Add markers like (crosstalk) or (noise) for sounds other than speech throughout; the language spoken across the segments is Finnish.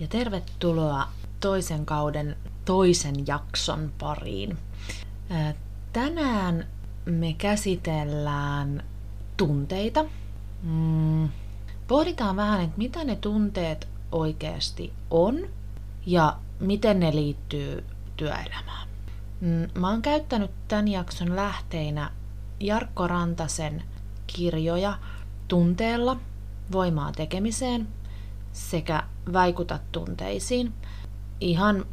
ja tervetuloa toisen kauden toisen jakson pariin. Tänään me käsitellään tunteita. Mm, pohditaan vähän, että mitä ne tunteet oikeasti on ja miten ne liittyy työelämään. Mm, mä oon käyttänyt tämän jakson lähteinä Jarkko Rantasen kirjoja Tunteella, voimaa tekemiseen sekä Vaikuta tunteisiin. Ihan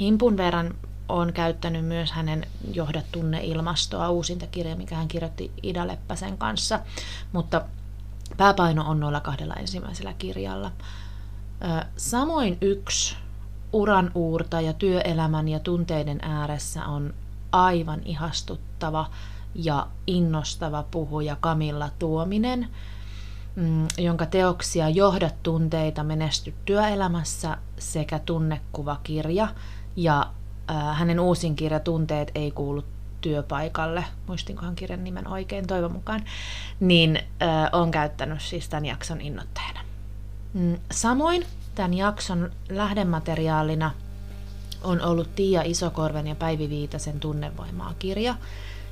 himpun verran on käyttänyt myös hänen Johda tunneilmastoa, uusinta kirja, mikä hän kirjoitti Ida Leppäsen kanssa, mutta pääpaino on noilla kahdella ensimmäisellä kirjalla. Samoin yksi uran uurta ja työelämän ja tunteiden ääressä on aivan ihastuttava ja innostava puhuja Kamilla Tuominen, jonka teoksia Johdat tunteita menesty työelämässä sekä tunnekuvakirja ja hänen uusin kirja Tunteet ei kuulu työpaikalle, muistinkohan kirjan nimen oikein? Toivon mukaan, niin on käyttänyt siis tämän jakson innoitteena. Mm, samoin tämän jakson lähdemateriaalina on ollut Tiia Isokorven ja Päivi Viitasen Tunnevoimaa kirja,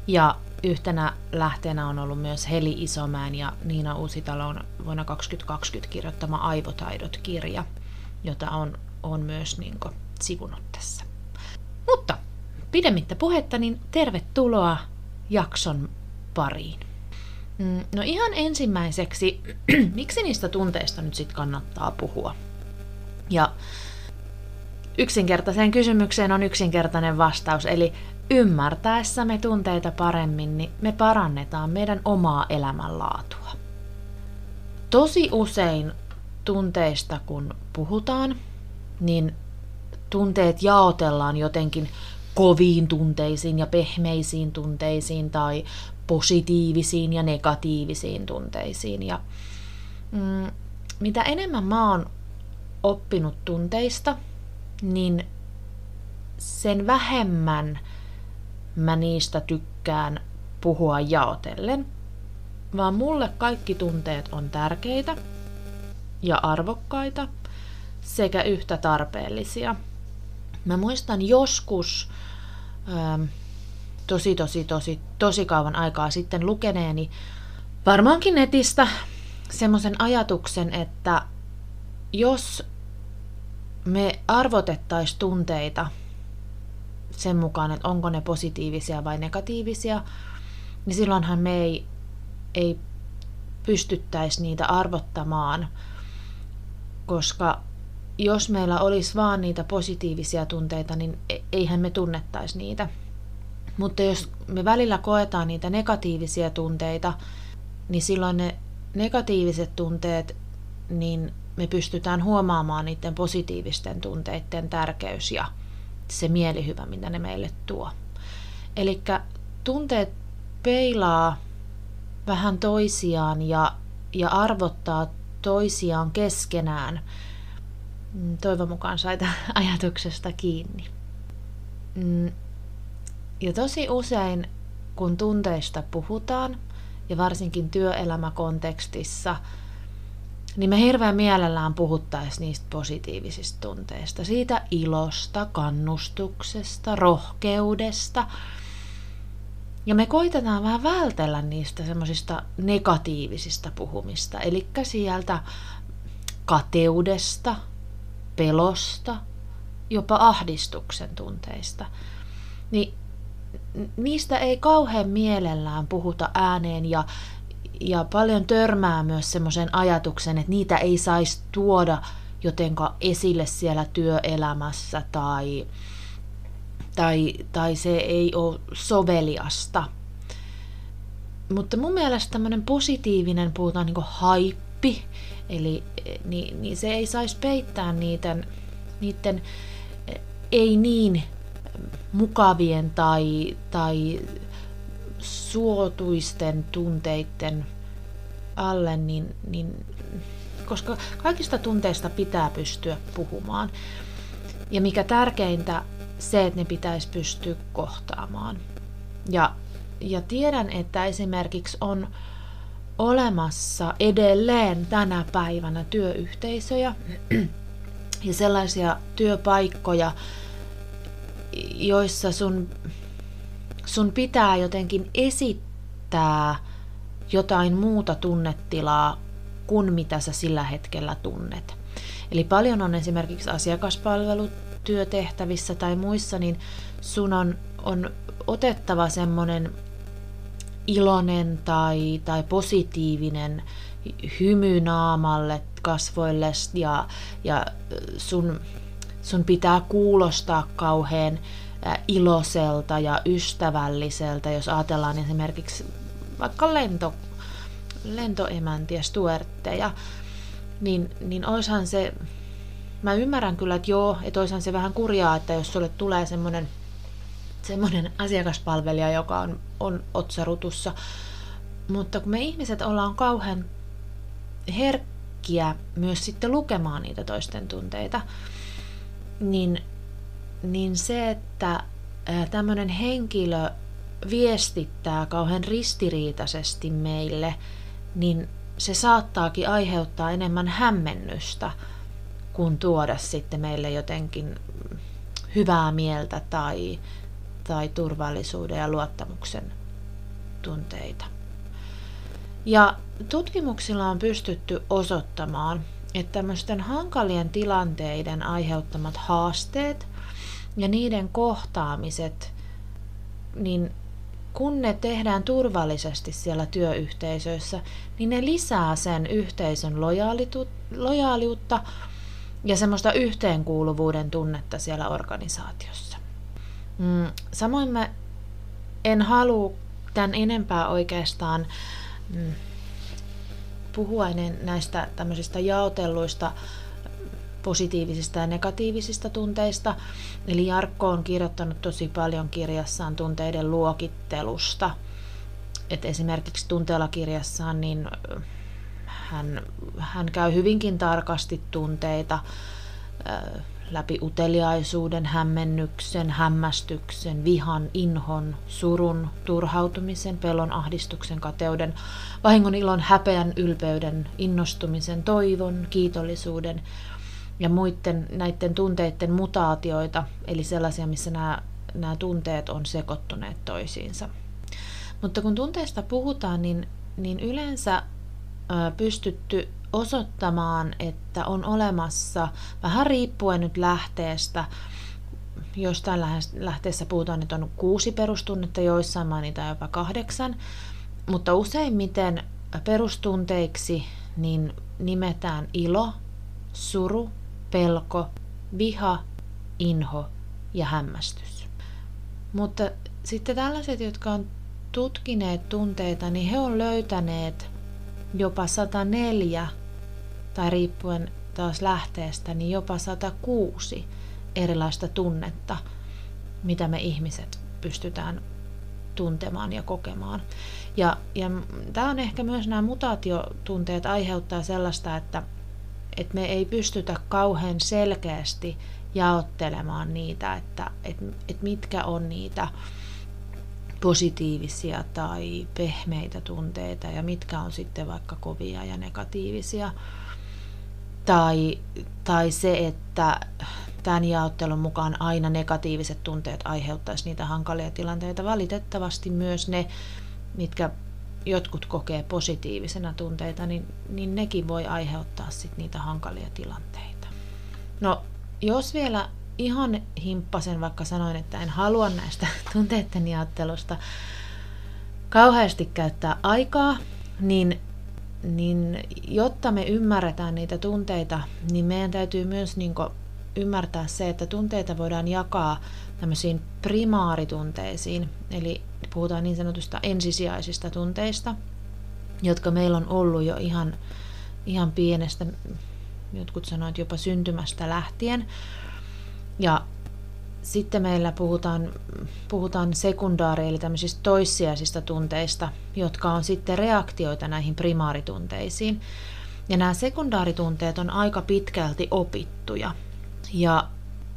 ja yhtenä lähteenä on ollut myös Heli Isomäen ja Niina Uusitalon vuonna 2020 kirjoittama Aivotaidot-kirja, jota on, on myös niin kuin, sivunut tässä. Mutta pidemmittä puhetta, niin tervetuloa jakson pariin. Mm, no ihan ensimmäiseksi, (clears throat) miksi niistä tunteista nyt sitten kannattaa puhua? Ja yksinkertaiseen kysymykseen on yksinkertainen vastaus, eli ymmärtäessämme tunteita paremmin, niin me parannetaan meidän omaa elämänlaatua. Tosi usein tunteista, kun puhutaan, niin tunteet jaotellaan jotenkin koviin tunteisiin ja pehmeisiin tunteisiin tai positiivisiin ja negatiivisiin tunteisiin. Ja, mm, mitä enemmän mä oon oppinut tunteista, niin sen vähemmän mä niistä tykkään puhua jaotellen, vaan mulle kaikki tunteet on tärkeitä ja arvokkaita sekä yhtä tarpeellisia. Mä muistan joskus ähm, tosi, tosi, tosi, tosi kauan aikaa sitten lukeneeni varmaankin netistä semmoisen ajatuksen, että jos me arvotettaisiin tunteita sen mukaan, että onko ne positiivisia vai negatiivisia, niin silloinhan me ei, ei pystyttäisi niitä arvottamaan, koska jos meillä olisi vaan niitä positiivisia tunteita, niin e-, eihän me tunnettaisi niitä. Mutta jos me välillä koetaan niitä negatiivisia tunteita, niin silloin ne negatiiviset tunteet, niin me pystytään huomaamaan niiden positiivisten tunteiden tärkeys ja se mielihyvä, mitä ne meille tuo. Eli tunteet peilaa vähän toisiaan ja, ja arvottaa toisiaan keskenään. Mm, toivon mukaan saita (laughs) ajatuksesta kiinni. Mm, ja tosi usein, kun tunteista puhutaan, ja varsinkin työelämäkontekstissa, niin me hirveän mielellään puhuttaisiin niistä positiivisista tunteista, siitä ilosta, kannustuksesta, rohkeudesta. Ja me koitetaan vähän vältellä niistä semmoisista negatiivisista puhumista, eli sieltä kateudesta, pelosta, jopa ahdistuksen tunteista. Niin niistä ei kauhean mielellään puhuta ääneen ja ja paljon törmää myös semmoisen ajatuksen, että niitä ei saisi tuoda jotenka esille siellä työelämässä tai, tai, tai se ei ole soveliasta. Mutta mun mielestä tämmöinen positiivinen, puhutaan niin haippi, eli niin, niin se ei saisi peittää niiden, niiden ei niin mukavien tai, tai suotuisten tunteiden alle, niin, niin, koska kaikista tunteista pitää pystyä puhumaan. Ja mikä tärkeintä, se, että ne pitäisi pystyä kohtaamaan. Ja, ja tiedän, että esimerkiksi on olemassa edelleen tänä päivänä työyhteisöjä, ja sellaisia työpaikkoja, joissa sun, sun pitää jotenkin esittää jotain muuta tunnetilaa kuin mitä sä sillä hetkellä tunnet. Eli paljon on esimerkiksi asiakaspalvelutyötehtävissä tai muissa, niin sun on, on otettava semmoinen iloinen tai, tai positiivinen hymy naamalle, kasvoille ja, ja sun, sun pitää kuulostaa kauhean iloiselta ja ystävälliseltä, jos ajatellaan esimerkiksi vaikka lento, lentoemäntiä, stuertteja, niin, niin oishan se, mä ymmärrän kyllä, että joo, että oishan se vähän kurjaa, että jos sulle tulee semmoinen semmoinen asiakaspalvelija, joka on, on otsarutussa. Mutta kun me ihmiset ollaan kauhean herkkiä myös sitten lukemaan niitä toisten tunteita, niin, niin se, että tämmöinen henkilö viestittää kauhean ristiriitaisesti meille, niin se saattaakin aiheuttaa enemmän hämmennystä kuin tuoda sitten meille jotenkin hyvää mieltä tai, tai turvallisuuden ja luottamuksen tunteita. Ja tutkimuksilla on pystytty osoittamaan, että tämmöisten hankalien tilanteiden aiheuttamat haasteet ja niiden kohtaamiset, niin kun ne tehdään turvallisesti siellä työyhteisöissä, niin ne lisää sen yhteisön lojaaliutta ja semmoista yhteenkuuluvuuden tunnetta siellä organisaatiossa. Mm, samoin mä en halua tämän enempää oikeastaan mm, puhua näistä tämmöisistä jaotelluista positiivisista ja negatiivisista tunteista. Eli Jarkko on kirjoittanut tosi paljon kirjassaan tunteiden luokittelusta. Et esimerkiksi tunteella kirjassaan niin hän, hän käy hyvinkin tarkasti tunteita läpi uteliaisuuden, hämmennyksen, hämmästyksen, vihan, inhon, surun, turhautumisen, pelon, ahdistuksen, kateuden, vahingon, ilon, häpeän, ylpeyden, innostumisen, toivon, kiitollisuuden ja muiden näiden tunteiden mutaatioita, eli sellaisia, missä nämä, nämä tunteet on sekoittuneet toisiinsa. Mutta kun tunteista puhutaan, niin, niin yleensä ö, pystytty osoittamaan, että on olemassa, vähän riippuen nyt lähteestä, jostain lähteessä puhutaan, että on kuusi perustunnetta, joissain mainitaan jopa kahdeksan, mutta useimmiten perustunteiksi niin nimetään ilo, suru, pelko, viha, inho ja hämmästys. Mutta sitten tällaiset, jotka on tutkineet tunteita, niin he on löytäneet jopa 104 tai riippuen taas lähteestä, niin jopa 106 erilaista tunnetta, mitä me ihmiset pystytään tuntemaan ja kokemaan. Ja, ja tämä on ehkä myös nämä mutaatiotunteet aiheuttaa sellaista, että, että me ei pystytä kauhean selkeästi jaottelemaan niitä, että, että, että mitkä on niitä positiivisia tai pehmeitä tunteita ja mitkä on sitten vaikka kovia ja negatiivisia. Tai, tai se, että tämän jaottelun mukaan aina negatiiviset tunteet aiheuttaisi niitä hankalia tilanteita. Valitettavasti myös ne, mitkä jotkut kokee positiivisena tunteita, niin, niin nekin voi aiheuttaa sit niitä hankalia tilanteita. No, jos vielä ihan himppasen, vaikka sanoin, että en halua näistä (laughs) tunteiden jaottelusta kauheasti käyttää aikaa, niin, niin jotta me ymmärretään niitä tunteita, niin meidän täytyy myös niin ymmärtää se, että tunteita voidaan jakaa tämmöisiin primaaritunteisiin, eli puhutaan niin sanotusta ensisijaisista tunteista, jotka meillä on ollut jo ihan, ihan pienestä, jotkut sanoit jopa syntymästä lähtien, ja sitten meillä puhutaan, puhutaan sekundaari- eli tämmöisistä toissijaisista tunteista, jotka on sitten reaktioita näihin primaaritunteisiin. Ja nämä sekundaaritunteet on aika pitkälti opittuja. Ja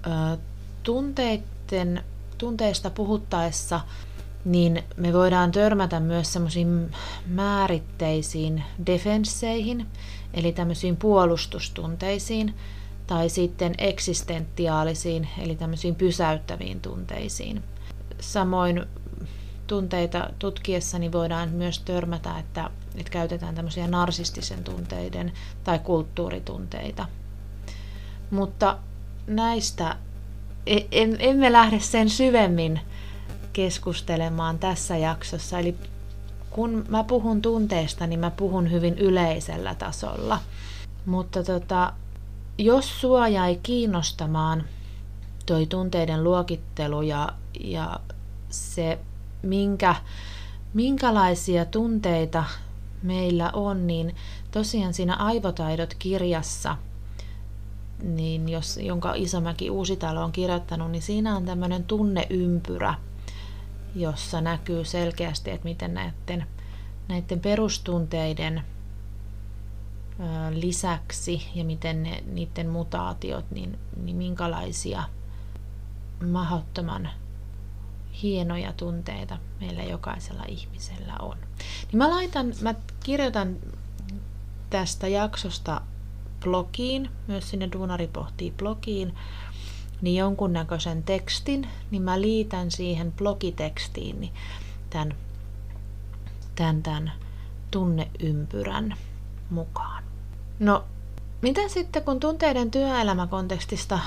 ö, tunteiden, tunteista puhuttaessa niin me voidaan törmätä myös semmoisiin määritteisiin defensseihin, eli tämmöisiin puolustustunteisiin, tai sitten eksistentiaalisiin, eli tämmöisiin pysäyttäviin tunteisiin. Samoin tunteita tutkiessani voidaan myös törmätä, että, että käytetään tämmöisiä narsistisen tunteiden tai kulttuuritunteita. Mutta näistä e, emme lähde sen syvemmin keskustelemaan tässä jaksossa. Eli kun mä puhun tunteista, niin mä puhun hyvin yleisellä tasolla. Mutta tota, jos sua jäi kiinnostamaan toi tunteiden luokittelu ja, ja se, minkä, minkälaisia tunteita meillä on, niin tosiaan siinä Aivotaidot-kirjassa, niin jos, jonka Isomäki Uusitalo on kirjoittanut, niin siinä on tämmöinen tunneympyrä, jossa näkyy selkeästi, että miten näiden, näiden perustunteiden lisäksi ja miten ne, niiden mutaatiot, niin, niin minkälaisia mahdottoman hienoja tunteita meillä jokaisella ihmisellä on. Niin mä laitan, mä kirjoitan tästä jaksosta blogiin, myös sinne Duunari pohtii blogiin, niin jonkunnäköisen tekstin, niin mä liitän siihen blogitekstiin niin tämän, tämän, tämän tunneympyrän mukaan. No, mitä sitten kun tunteiden työelämäkontekstista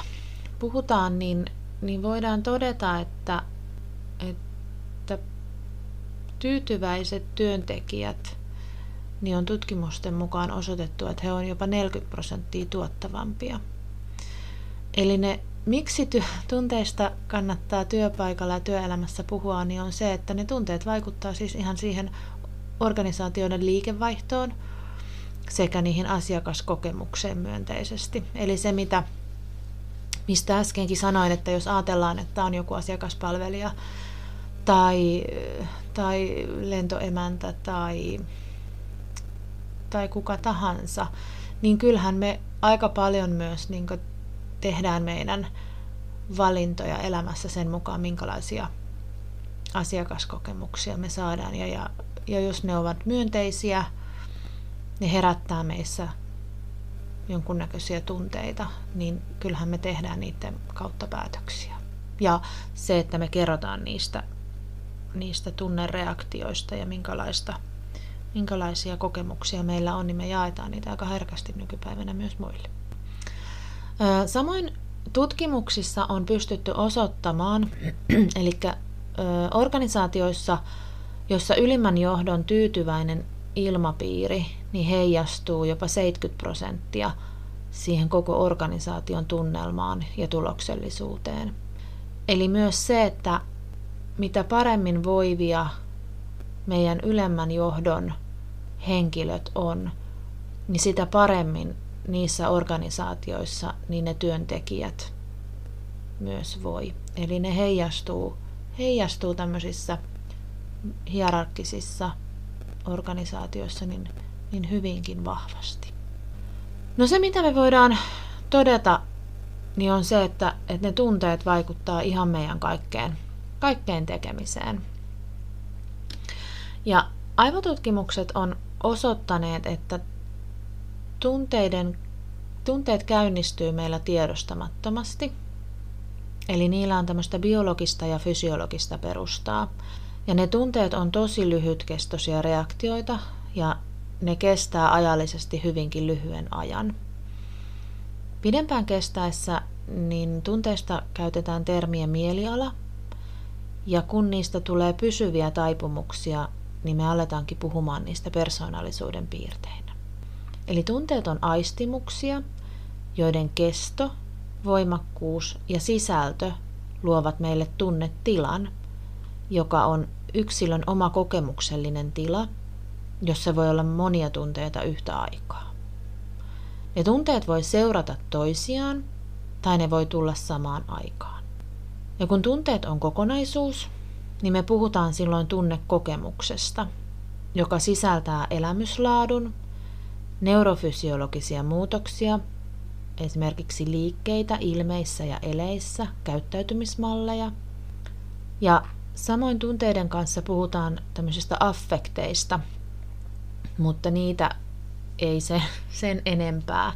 puhutaan, niin, niin voidaan todeta, että, että tyytyväiset työntekijät niin on tutkimusten mukaan osoitettu, että he on jopa 40 prosenttia tuottavampia. Eli ne, miksi ty- tunteista kannattaa työpaikalla ja työelämässä puhua, niin on se, että ne tunteet vaikuttaa siis ihan siihen organisaatioiden liikevaihtoon – sekä niihin asiakaskokemukseen myönteisesti. Eli se, mitä, mistä äskenkin sanoin, että jos ajatellaan, että on joku asiakaspalvelija tai, tai lentoemäntä tai, tai kuka tahansa, niin kyllähän me aika paljon myös niin tehdään meidän valintoja elämässä sen mukaan, minkälaisia asiakaskokemuksia me saadaan. Ja, ja, ja jos ne ovat myönteisiä, ne herättää meissä jonkunnäköisiä tunteita, niin kyllähän me tehdään niiden kautta päätöksiä. Ja se, että me kerrotaan niistä, niistä tunnereaktioista ja minkälaista, minkälaisia kokemuksia meillä on, niin me jaetaan niitä aika herkästi nykypäivänä myös muille. Samoin tutkimuksissa on pystytty osoittamaan, (clears throat) eli organisaatioissa, jossa ylimmän johdon tyytyväinen ilmapiiri niin heijastuu jopa 70 prosenttia siihen koko organisaation tunnelmaan ja tuloksellisuuteen. Eli myös se, että mitä paremmin voivia meidän ylemmän johdon henkilöt on, niin sitä paremmin niissä organisaatioissa niin ne työntekijät myös voi. Eli ne heijastuu, heijastuu tämmöisissä hierarkkisissa organisaatioissa niin, niin hyvinkin vahvasti. No se, mitä me voidaan todeta, niin on se, että, että ne tunteet vaikuttaa ihan meidän kaikkeen, kaikkeen tekemiseen. Ja aivotutkimukset on osoittaneet, että tunteiden, tunteet käynnistyy meillä tiedostamattomasti. Eli niillä on tämmöistä biologista ja fysiologista perustaa. Ja ne tunteet on tosi lyhytkestoisia reaktioita ja ne kestää ajallisesti hyvinkin lyhyen ajan. Pidempään kestäessä niin tunteista käytetään termiä mieliala, ja kun niistä tulee pysyviä taipumuksia, niin me aletaankin puhumaan niistä persoonallisuuden piirteinä. Eli tunteet on aistimuksia, joiden kesto, voimakkuus ja sisältö luovat meille tunnetilan – joka on yksilön oma kokemuksellinen tila, jossa voi olla monia tunteita yhtä aikaa. Ne tunteet voi seurata toisiaan tai ne voi tulla samaan aikaan. Ja kun tunteet on kokonaisuus, niin me puhutaan silloin tunnekokemuksesta, joka sisältää elämyslaadun, neurofysiologisia muutoksia, esimerkiksi liikkeitä ilmeissä ja eleissä, käyttäytymismalleja, ja Samoin tunteiden kanssa puhutaan tämmöisistä affekteista, mutta niitä ei se (laughs) sen enempää.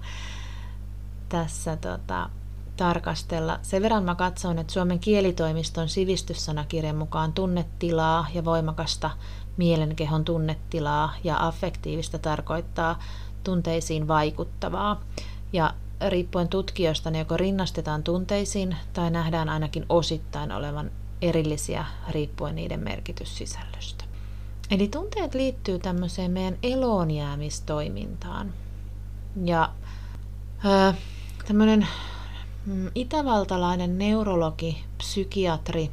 tässä tota, tarkastella. Sen verran mä katsoin, että Suomen kielitoimiston sivistyssanakirjan mukaan tunnetilaa ja voimakasta mielenkehon tunnetilaa ja affektiivista tarkoittaa tunteisiin vaikuttavaa. Ja riippuen tutkijoista ne joko rinnastetaan tunteisiin tai nähdään ainakin osittain olevan erillisiä riippuen niiden merkityssisällöstä. Eli tunteet liittyy tämmöiseen meidän eloonjäämistoimintaan. Ja tämmöinen mm, itävaltalainen neurologi, psykiatri,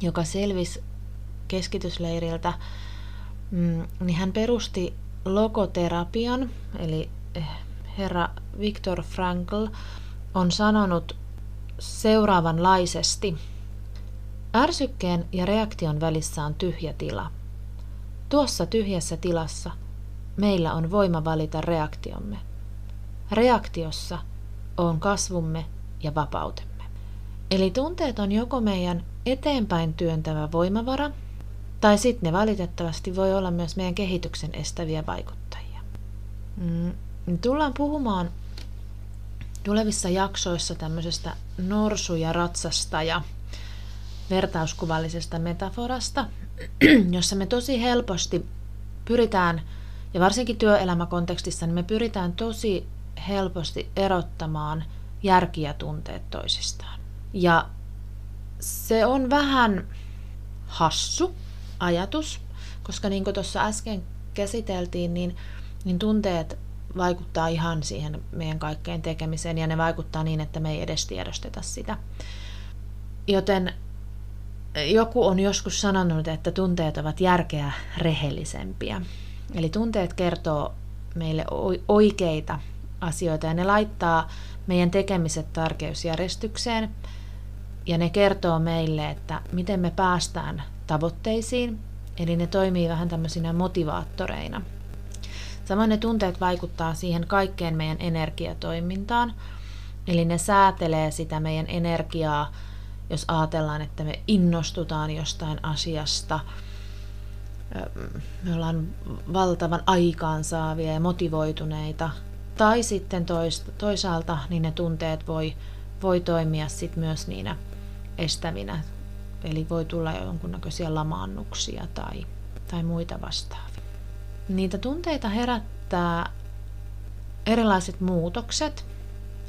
joka selvisi keskitysleiriltä, mm, niin hän perusti logoterapian, eli eh, herra Viktor Frankl on sanonut seuraavanlaisesti. Ärsykkeen ja reaktion välissä on tyhjä tila. Tuossa tyhjässä tilassa meillä on voima valita reaktiomme. Reaktiossa on kasvumme ja vapautemme. Eli tunteet on joko meidän eteenpäin työntävä voimavara, tai sitten ne valitettavasti voi olla myös meidän kehityksen estäviä vaikuttajia. Mm, tullaan puhumaan tulevissa jaksoissa tämmöisestä norsu- ja ratsastaja vertauskuvallisesta metaforasta, (clears throat) jossa me tosi helposti pyritään, ja varsinkin työelämäkontekstissa, niin me pyritään tosi helposti erottamaan järki ja tunteet toisistaan. Ja se on vähän hassu ajatus, koska niin kuin tuossa äsken käsiteltiin, niin, niin tunteet vaikuttaa ihan siihen meidän kaikkeen tekemiseen ja ne vaikuttaa niin, että me ei edes tiedosteta sitä. Joten joku on joskus sanonut, että tunteet ovat järkeä rehellisempiä. Eli tunteet kertoo meille oikeita asioita ja ne laittaa meidän tekemiset tärkeysjärjestykseen ja ne kertoo meille, että miten me päästään tavoitteisiin, eli ne toimii vähän tämmöisinä motivaattoreina. Samoin ne tunteet vaikuttaa siihen kaikkeen meidän energiatoimintaan, eli ne säätelee sitä meidän energiaa, jos ajatellaan, että me innostutaan jostain asiasta, me ollaan valtavan aikaansaavia ja motivoituneita, tai sitten toisaalta niin ne tunteet voi, voi toimia sit myös niinä estävinä, eli voi tulla jonkunnäköisiä lamaannuksia tai, tai muita vastaavia. Niitä tunteita herättää erilaiset muutokset,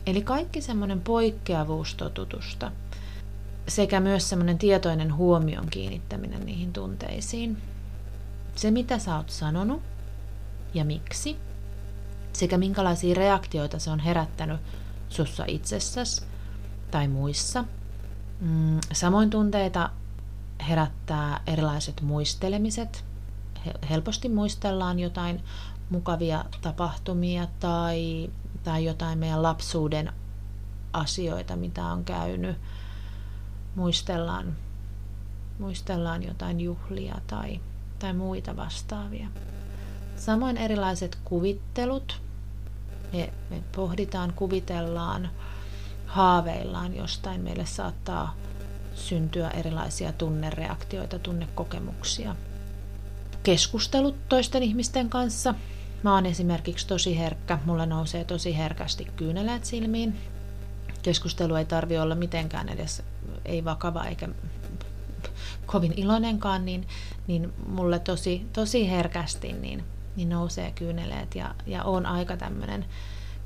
eli kaikki semmoinen poikkeavuus totutusta sekä myös semmoinen tietoinen huomion kiinnittäminen niihin tunteisiin. Se, mitä sä oot sanonut ja miksi, sekä minkälaisia reaktioita se on herättänyt sussa itsessäsi tai muissa. Mm, samoin tunteita herättää erilaiset muistelemiset, helposti muistellaan jotain mukavia tapahtumia tai, tai jotain meidän lapsuuden asioita, mitä on käynyt. Muistellaan, muistellaan jotain juhlia tai, tai muita vastaavia. Samoin erilaiset kuvittelut. Me, me pohditaan, kuvitellaan, haaveillaan jostain. Meille saattaa syntyä erilaisia tunnereaktioita, tunnekokemuksia – keskustelut toisten ihmisten kanssa. Mä oon esimerkiksi tosi herkkä, mulla nousee tosi herkästi kyyneleet silmiin. Keskustelu ei tarvi olla mitenkään edes ei vakava eikä kovin iloinenkaan, niin, niin mulle tosi, tosi herkästi niin, niin nousee kyyneleet ja, ja on aika tämmöinen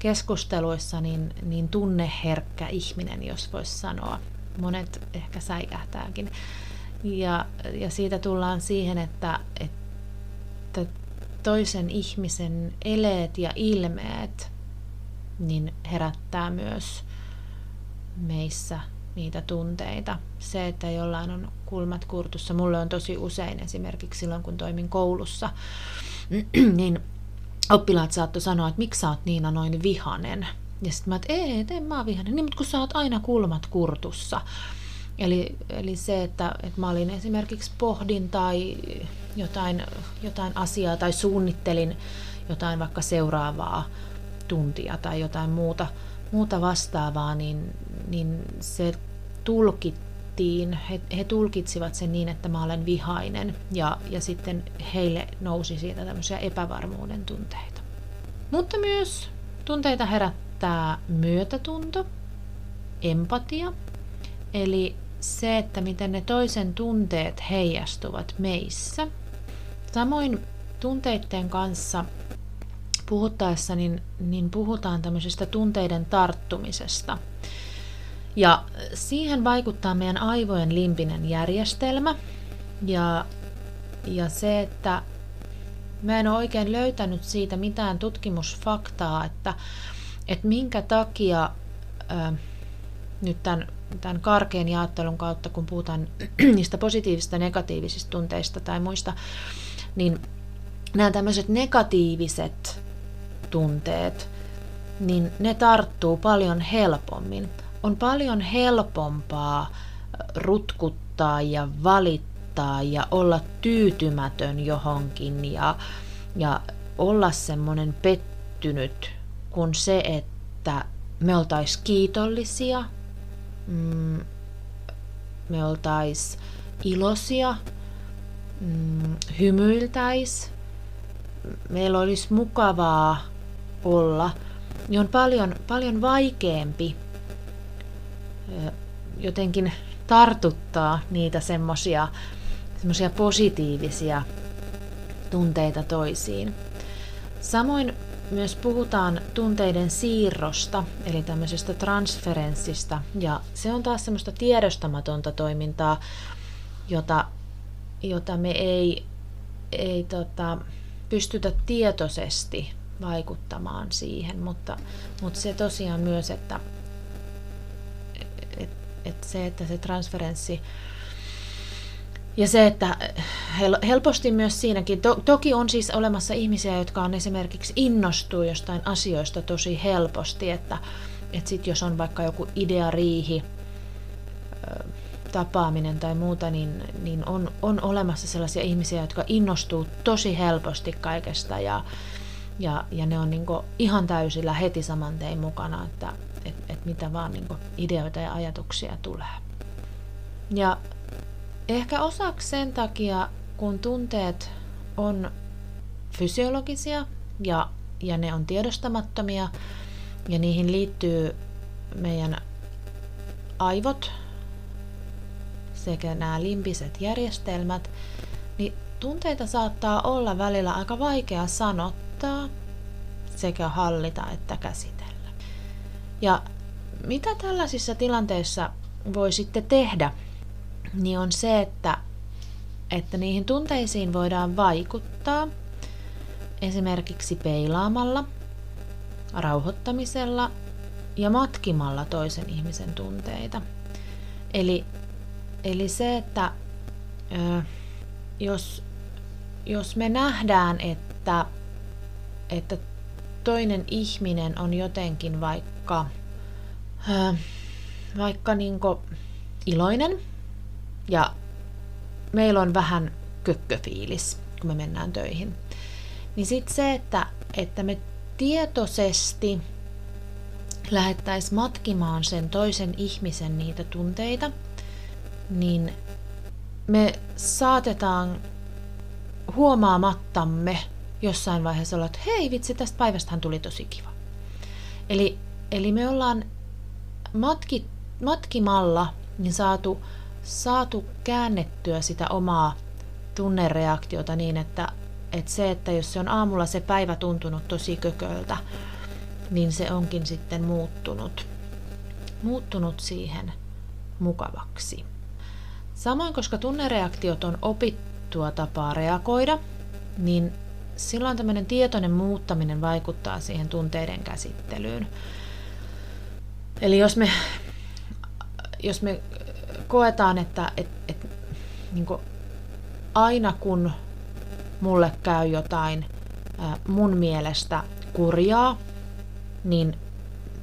keskusteluissa niin, niin tunneherkkä ihminen, jos voisi sanoa. Monet ehkä säikähtääkin. Ja, ja siitä tullaan siihen, että, että toisen ihmisen eleet ja ilmeet niin herättää myös meissä niitä tunteita. Se, että jollain on kulmat kurtussa, mulle on tosi usein esimerkiksi silloin, kun toimin koulussa, (clears throat) niin oppilaat saattoi sanoa, että miksi sä oot Niina noin vihanen. Ja sitten mä, että ei, en mä oon vihanen, niin, mutta kun sä oot aina kulmat kurtussa. Eli, eli se, että, että mä olin esimerkiksi pohdin tai jotain, jotain asiaa tai suunnittelin jotain vaikka seuraavaa tuntia tai jotain muuta, muuta vastaavaa, niin, niin se tulkittiin, he, he tulkitsivat sen niin, että mä olen vihainen ja, ja sitten heille nousi siitä tämmöisiä epävarmuuden tunteita. Mutta myös tunteita herättää myötätunto, empatia, eli se, että miten ne toisen tunteet heijastuvat meissä. Samoin tunteiden kanssa puhuttaessa niin, niin puhutaan tämmöisestä tunteiden tarttumisesta. Ja siihen vaikuttaa meidän aivojen limpinen järjestelmä ja, ja se, että mä en ole oikein löytänyt siitä mitään tutkimusfaktaa, että, että minkä takia ää, nyt tämän, tämän karkean jaottelun kautta, kun puhutaan (clears throat) niistä positiivisista negatiivisista tunteista tai muista, niin nämä tämmöiset negatiiviset tunteet, niin ne tarttuu paljon helpommin. On paljon helpompaa rutkuttaa ja valittaa ja olla tyytymätön johonkin ja, ja olla semmoinen pettynyt kuin se, että me oltais kiitollisia, mm, me oltais iloisia, mm, hymyiltäis, meillä olisi mukavaa olla, niin on paljon, paljon vaikeampi jotenkin tartuttaa niitä semmoisia semmoisia positiivisia tunteita toisiin. Samoin myös puhutaan tunteiden siirrosta, eli tämmöisestä transferenssista, ja se on taas semmoista tiedostamatonta toimintaa, jota, jota me ei, ei tota, pystytä tietoisesti vaikuttamaan siihen, mutta, mutta se tosiaan myös, että et, et se, että se transferenssi ja se, että helposti myös siinäkin, to, toki on siis olemassa ihmisiä, jotka on esimerkiksi innostuu jostain asioista tosi helposti, että, että sit jos on vaikka joku ideariihi, tapaaminen tai muuta, niin, niin on, on olemassa sellaisia ihmisiä, jotka innostuu tosi helposti kaikesta ja, ja, ja ne on niin ihan täysillä heti saman tein mukana, että et, et mitä vaan niin ideoita ja ajatuksia tulee. Ja ehkä osaksi sen takia, kun tunteet on fysiologisia ja, ja ne on tiedostamattomia ja niihin liittyy meidän aivot sekä nämä limpiset järjestelmät, niin tunteita saattaa olla välillä aika vaikea sanottaa sekä hallita että käsitellä. Ja mitä tällaisissa tilanteissa voi sitten tehdä, niin on se, että, että niihin tunteisiin voidaan vaikuttaa esimerkiksi peilaamalla, rauhoittamisella ja matkimalla toisen ihmisen tunteita. Eli Eli se, että jos, jos me nähdään, että, että toinen ihminen on jotenkin vaikka, ö, vaikka niinku iloinen. Ja meillä on vähän kökköfiilis, kun me mennään töihin, niin sitten se, että, että me tietoisesti lähettäisiin matkimaan sen toisen ihmisen niitä tunteita – niin me saatetaan huomaamattamme jossain vaiheessa olla, että hei vitsi, tästä päivästähän tuli tosi kiva. Eli, eli me ollaan matki, matkimalla niin saatu, saatu käännettyä sitä omaa tunnereaktiota niin, että, että se, että jos se on aamulla se päivä tuntunut tosi kököltä, niin se onkin sitten muuttunut, muuttunut siihen mukavaksi. Samoin, koska tunnereaktiot on opittua tapaa reagoida, niin silloin tämmöinen tietoinen muuttaminen vaikuttaa siihen tunteiden käsittelyyn. Eli jos me, jos me koetaan, että et, et, niin aina kun mulle käy jotain mun mielestä kurjaa, niin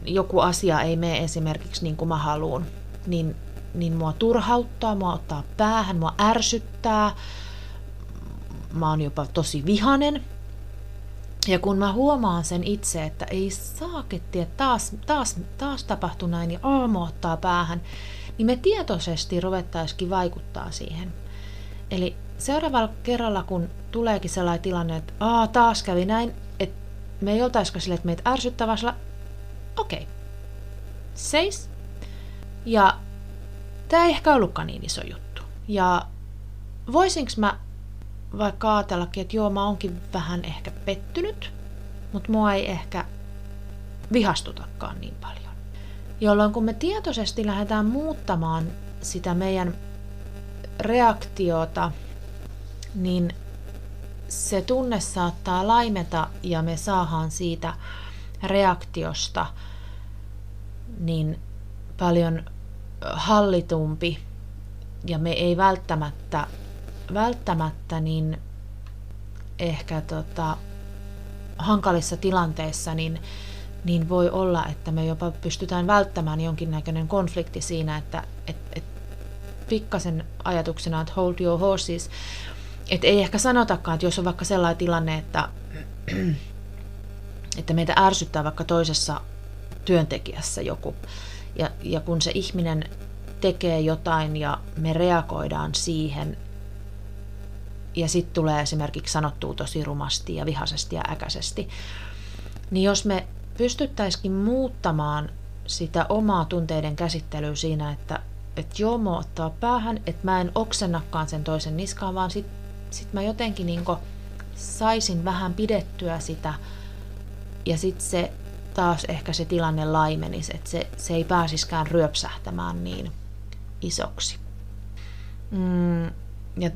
joku asia ei mene esimerkiksi niin kuin mä haluan, niin niin mua turhauttaa, mua ottaa päähän, mua ärsyttää, mä oon jopa tosi vihanen. Ja kun mä huomaan sen itse, että ei saaketti, että taas, taas, taas tapahtui näin ja aamu ottaa päähän, niin me tietoisesti ruvettaisikin vaikuttaa siihen. Eli seuraavalla kerralla, kun tuleekin sellainen tilanne, että Aa, taas kävi näin, että me ei oltaisiko sille, että meitä sillä, okei, seis. Ja tämä ei ehkä ollutkaan niin iso juttu. Ja voisinko mä vaikka ajatellakin, että joo, mä oonkin vähän ehkä pettynyt, mutta mua ei ehkä vihastutakaan niin paljon. Jolloin kun me tietoisesti lähdetään muuttamaan sitä meidän reaktiota, niin se tunne saattaa laimeta ja me saadaan siitä reaktiosta niin paljon hallitumpi ja me ei välttämättä, välttämättä niin ehkä tota, hankalissa tilanteissa niin, niin voi olla, että me jopa pystytään välttämään jonkinnäköinen konflikti siinä, että et, et pikkasen ajatuksena, että hold your horses, että ei ehkä sanotakaan, että jos on vaikka sellainen tilanne, että, (clears throat) että meitä ärsyttää vaikka toisessa työntekijässä joku, ja, ja kun se ihminen tekee jotain ja me reagoidaan siihen, ja sitten tulee esimerkiksi sanottua tosi rumasti ja vihaisesti ja äkäisesti, niin jos me pystyttäisikin muuttamaan sitä omaa tunteiden käsittelyä siinä, että että joo, mua ottaa päähän, että mä en oksennakaan sen toisen niskaan, vaan sit, sit mä jotenkin niinku saisin vähän pidettyä sitä ja sitten se taas ehkä se tilanne laimenisi, että se, se ei pääsiskään ryöpsähtämään niin isoksi. Mm, ja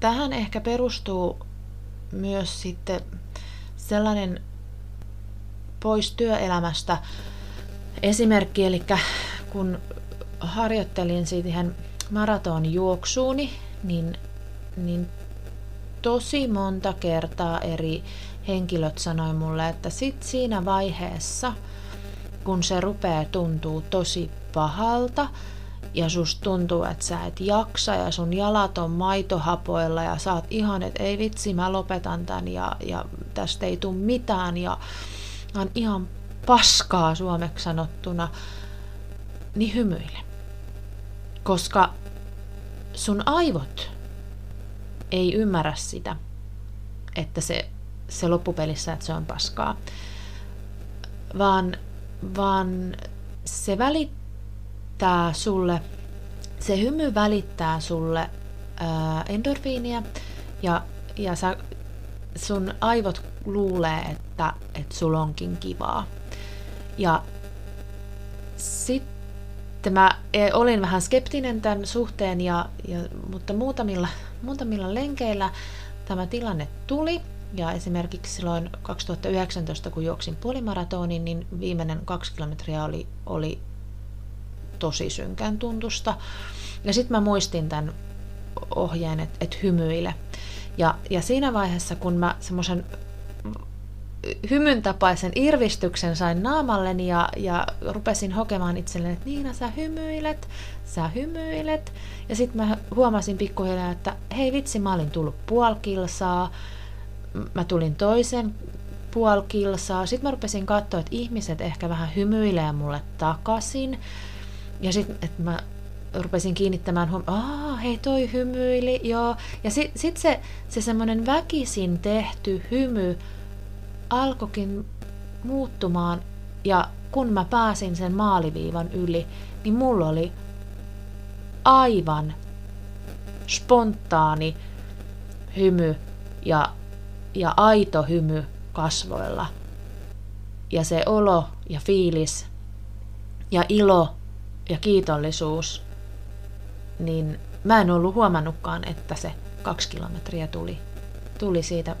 tähän ehkä perustuu myös sitten sellainen pois työelämästä esimerkki, eli kun harjoittelin siihen maratonjuoksuuni, niin, niin tosi monta kertaa eri henkilöt sanoi mulle, että sit siinä vaiheessa, kun se rupeaa tuntuu tosi pahalta ja susta tuntuu, että sä et jaksa ja sun jalat on maitohapoilla ja oot ihan, että ei vitsi, mä lopetan tän ja, ja tästä ei tule mitään ja on ihan paskaa suomeksi sanottuna, niin hymyile. Koska sun aivot ei ymmärrä sitä, että se, se loppupelissä, että se on paskaa, vaan, vaan se välittää sulle, se hymy välittää sulle ää, endorfiinia ja, ja sä, sun aivot luulee, että, että sulla onkin kivaa. Ja sitten sitten mä e, olin vähän skeptinen tämän suhteen, ja, ja, mutta muutamilla, muutamilla lenkeillä tämä tilanne tuli. Ja esimerkiksi silloin 2019, kun juoksin puolimaratonin, niin viimeinen kaksi kilometriä oli, oli tosi synkän tuntusta. Ja sitten mä muistin tämän ohjeen, että et hymyile. Ja, ja siinä vaiheessa, kun mä semmoisen hymyn tapaisen irvistyksen sain naamalleni ja, ja rupesin hokemaan itselleni, että Niina, sä hymyilet, sä hymyilet. Ja sitten mä huomasin pikkuhiljaa, että hei vitsi, mä olin tullut puoli kilsaa, mä tulin toisen puoli kilsaa. Sitten mä rupesin katsoa, että ihmiset ehkä vähän hymyilee mulle takaisin. Ja sitten, että mä rupesin kiinnittämään huomioon, hei toi hymyili, joo. Ja sitten sit se, se semmoinen väkisin tehty hymy, alkoikin muuttumaan ja kun mä pääsin sen maaliviivan yli, niin mulla oli aivan spontaani hymy ja, ja aito hymy kasvoilla. Ja se olo ja fiilis ja ilo ja kiitollisuus, niin mä en ollut huomannutkaan, että se kaksi kilometriä tuli, tuli siitä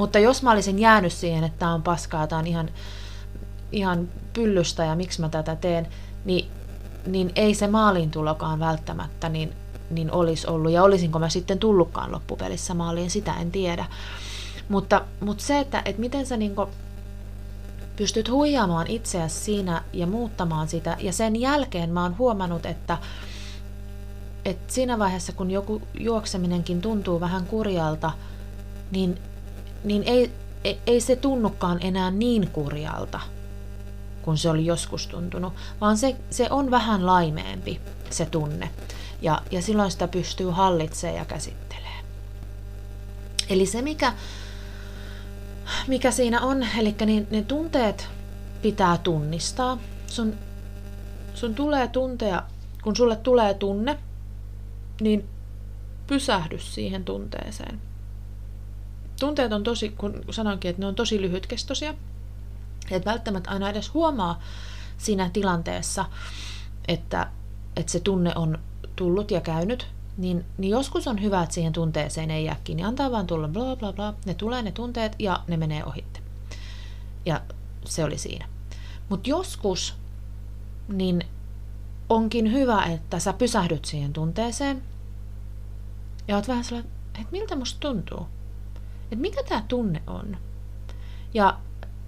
mutta jos mä olisin jäänyt siihen, että tämä on paskaa, tämä on ihan, ihan pyllystä ja miksi mä tätä teen, niin, niin ei se maalintulokaan välttämättä niin, niin olisi ollut. Ja olisinko mä sitten tullutkaan loppupelissä maaliin, sitä en tiedä. Mutta, mutta se, että, että miten sä niin pystyt huijaamaan itseäsi siinä ja muuttamaan sitä. Ja sen jälkeen mä oon huomannut, että, että siinä vaiheessa, kun joku juokseminenkin tuntuu vähän kurjalta, niin niin ei, ei, ei se tunnukaan enää niin kurjalta kun se oli joskus tuntunut, vaan se, se on vähän laimeempi se tunne. Ja, ja silloin sitä pystyy hallitsemaan ja käsittelemään. Eli se, mikä, mikä siinä on, eli niin, ne tunteet pitää tunnistaa. Sun, sun tulee tuntea, kun sulle tulee tunne, niin pysähdy siihen tunteeseen. Tunteet on tosi, kun sanoinkin, että ne on tosi lyhytkestoisia, et välttämättä aina edes huomaa siinä tilanteessa, että, että se tunne on tullut ja käynyt, niin, niin joskus on hyvä, että siihen tunteeseen ei jää kiinni. Antaa vaan tulla bla bla bla, ne tulee ne tunteet ja ne menee ohitte. Ja se oli siinä. Mutta joskus niin onkin hyvä, että sä pysähdyt siihen tunteeseen ja oot vähän sellainen, että miltä musta tuntuu? Että mikä tämä tunne on? Ja,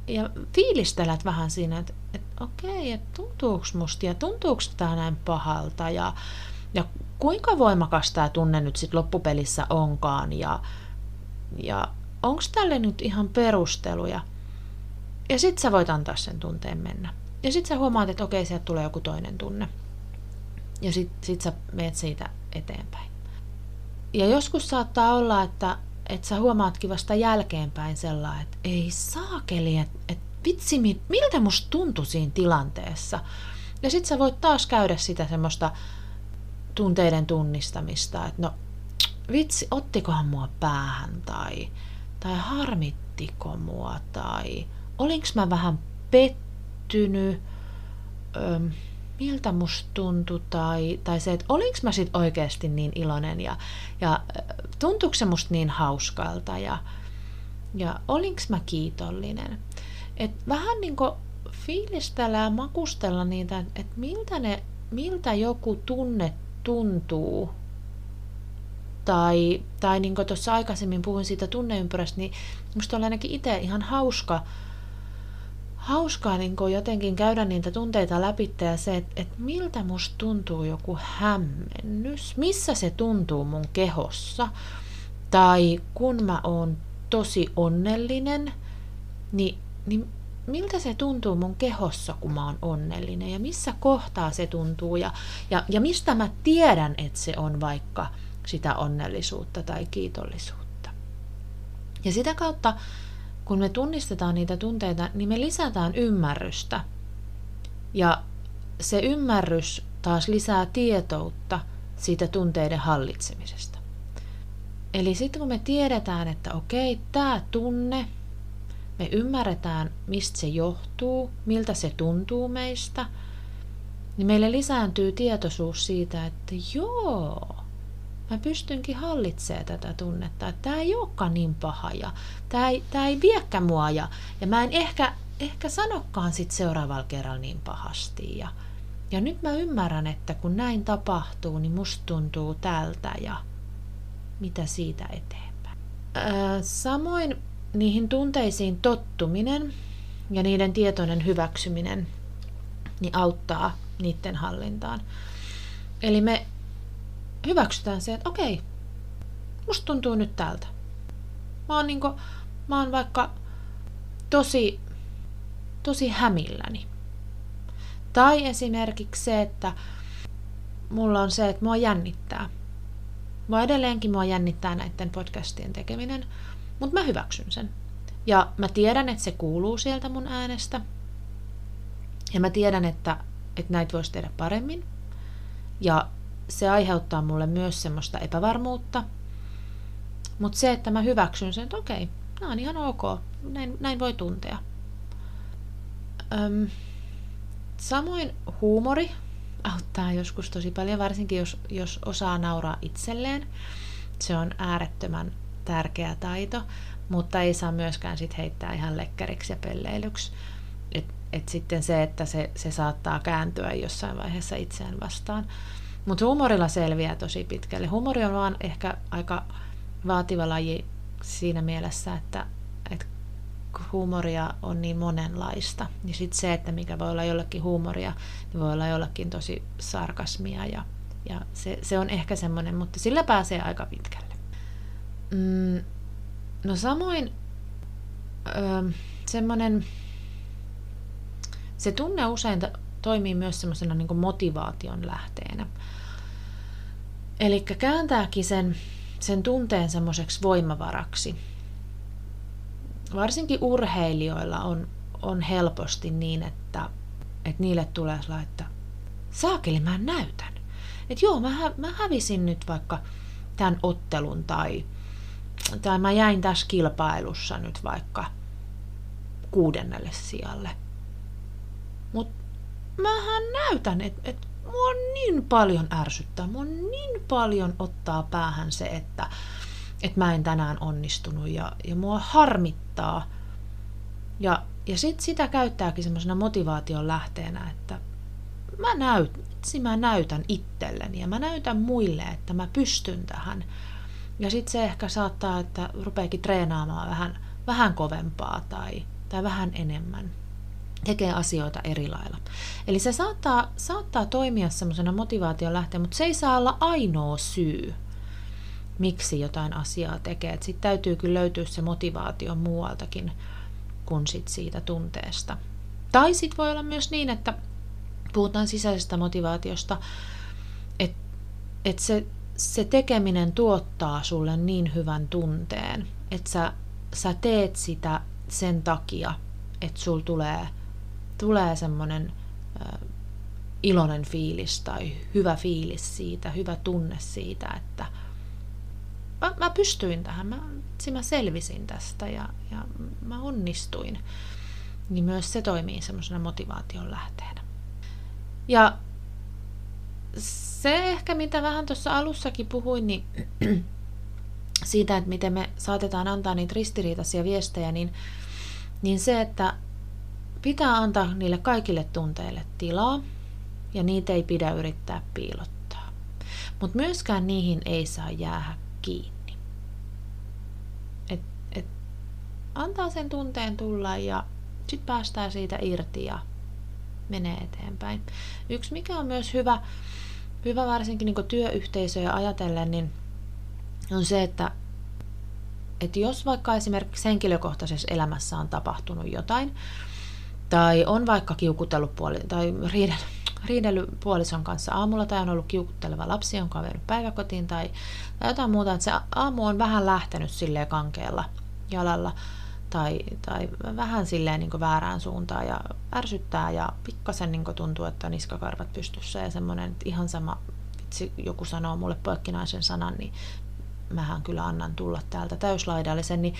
ja fiilistelet vähän siinä, että, että okei, että tuntuuko musta ja tuntuuko tämä näin pahalta ja, ja kuinka voimakas tämä tunne nyt sitten loppupelissä onkaan ja, ja onko tälle nyt ihan perusteluja. Ja sit sä voit antaa sen tunteen mennä. Ja sit sä huomaat, että okei, sieltä tulee joku toinen tunne. Ja sit, sit sä meet siitä eteenpäin. Ja joskus saattaa olla, että, että sä huomaatkin vasta jälkeenpäin sellainen, että ei saakeli, että, että vitsi, miltä musta tuntui siinä tilanteessa. Ja sit sä voit taas käydä sitä semmoista tunteiden tunnistamista, että no vitsi, ottikohan mua päähän tai, tai harmittiko mua tai olinko mä vähän pettynyt, öm, miltä musta tuntui tai, tai se, että olinko mä sit oikeasti niin iloinen ja, ja tuntuuko se musta niin hauskalta ja, ja olinko mä kiitollinen. Et vähän niin kuin fiilistellä ja makustella niitä, että miltä, ne, miltä joku tunne tuntuu. Tai, tai niin kuin tuossa aikaisemmin puhuin siitä tunneympyrästä, niin musta on ainakin itse ihan hauska, hauskaa niin jotenkin käydä niitä tunteita läpi ja se, että, että miltä musta tuntuu joku hämmennys, missä se tuntuu mun kehossa. Tai kun mä oon tosi onnellinen, niin, niin miltä se tuntuu mun kehossa, kun mä oon onnellinen ja missä kohtaa se tuntuu ja, ja, ja mistä mä tiedän, että se on vaikka sitä onnellisuutta tai kiitollisuutta. Ja sitä kautta, kun me tunnistetaan niitä tunteita, niin me lisätään ymmärrystä. Ja se ymmärrys taas lisää tietoutta siitä tunteiden hallitsemisesta. Eli sitten kun me tiedetään, että okei, tämä tunne me ymmärretään, mistä se johtuu, miltä se tuntuu meistä, niin meille lisääntyy tietoisuus siitä, että joo, mä pystynkin hallitsemaan tätä tunnetta, että tämä ei olekaan niin paha ja tämä ei, ei viekkä mua ja, ja mä en ehkä, ehkä sanokaan sit seuraavalla kerralla niin pahasti. Ja, ja nyt mä ymmärrän, että kun näin tapahtuu, niin musta tuntuu tältä ja mitä siitä eteenpäin. Ää, samoin niihin tunteisiin tottuminen ja niiden tietoinen hyväksyminen niin auttaa niiden hallintaan. Eli me hyväksytään se, että okei, musta tuntuu nyt tältä. Mä oon, niinku, mä oon vaikka tosi, tosi hämilläni. Tai esimerkiksi se, että mulla on se, että mua jännittää. Mua edelleenkin mua jännittää näiden podcastien tekeminen, mutta mä hyväksyn sen. Ja mä tiedän, että se kuuluu sieltä mun äänestä. Ja mä tiedän, että, että näitä voisi tehdä paremmin. Ja se aiheuttaa mulle myös semmoista epävarmuutta. Mutta se, että mä hyväksyn sen, että okei, nämä on ihan ok, näin, näin voi tuntea. Öm, samoin huumori auttaa joskus tosi paljon, varsinkin jos, jos osaa nauraa itselleen. Se on äärettömän tärkeä taito, mutta ei saa myöskään sit heittää ihan lekkäriksi ja pelleilyksi. Et, et sitten se, että se, se saattaa kääntyä jossain vaiheessa itseään vastaan. Mutta huumorilla selviää tosi pitkälle. Huumori on vaan ehkä aika vaativa laji siinä mielessä, että, että huumoria on niin monenlaista. Ja sitten se, että mikä voi olla jollekin huumoria, niin voi olla jollekin tosi sarkasmia ja, ja se, se on ehkä semmoinen, mutta sillä pääsee aika pitkälle. Mm, no samoin öö, semmoinen, se tunne usein toimii myös semmoisena niin motivaation lähteenä. Eli kääntääkin sen, sen tunteen semmoiseksi voimavaraksi. Varsinkin urheilijoilla on, on helposti niin, että, että niille tulee että saakeli mä näytän. Että joo, mä, mä hävisin nyt vaikka tämän ottelun tai, tai mä jäin tässä kilpailussa nyt vaikka kuudennelle sijalle. Mutta mähän näytän, että et mua niin paljon ärsyttää, mua niin paljon ottaa päähän se, että et mä en tänään onnistunut ja, ja mua harmittaa. Ja, ja sit sitä käyttääkin semmoisena motivaation lähteenä, että mä, näyt, mä näytän itselleni ja mä näytän muille, että mä pystyn tähän. Ja sitten se ehkä saattaa, että rupeekin treenaamaan vähän, vähän kovempaa tai, tai vähän enemmän. Tekee asioita eri lailla. Eli se saattaa, saattaa toimia semmoisena motivaation lähteen, mutta se ei saa olla ainoa syy, miksi jotain asiaa tekee. Sitten täytyy kyllä löytyä se motivaatio muualtakin kuin sit siitä tunteesta. Tai sitten voi olla myös niin, että puhutaan sisäisestä motivaatiosta, että et se, se tekeminen tuottaa sulle niin hyvän tunteen, että sä, sä teet sitä sen takia, että sul tulee, tulee semmoinen iloinen fiilis tai hyvä fiilis siitä, hyvä tunne siitä, että mä, mä pystyin tähän, mä, mä selvisin tästä ja, ja mä onnistuin. Niin myös se toimii semmoisena motivaation lähteenä. Ja se ehkä, mitä vähän tuossa alussakin puhuin, niin (clears throat) siitä, että miten me saatetaan antaa niitä ristiriitaisia viestejä, niin, niin se, että pitää antaa niille kaikille tunteille tilaa, ja niitä ei pidä yrittää piilottaa. Mutta myöskään niihin ei saa jäädä kiinni. Et, et antaa sen tunteen tulla ja sitten päästään siitä irti ja menee eteenpäin. Yksi, mikä on myös hyvä, hyvä varsinkin niin työyhteisöjä ajatellen, niin on se, että, että jos vaikka esimerkiksi henkilökohtaisessa elämässä on tapahtunut jotain, tai on vaikka kiukutellut puoli, tai riidellyt, riidellyt puolison kanssa aamulla, tai on ollut kiukutteleva lapsi, jonka on vienyt päiväkotiin, tai, tai jotain muuta, että se aamu on vähän lähtenyt silleen kankeella jalalla, tai, tai vähän silleen niin väärään suuntaan ja ärsyttää ja pikkasen niin tuntuu, että niskakarvat pystyssä ja semmoinen, että ihan sama, vitsi, joku sanoo mulle poikkinaisen sanan, niin mähän kyllä annan tulla täältä täyslaidallisen, niin,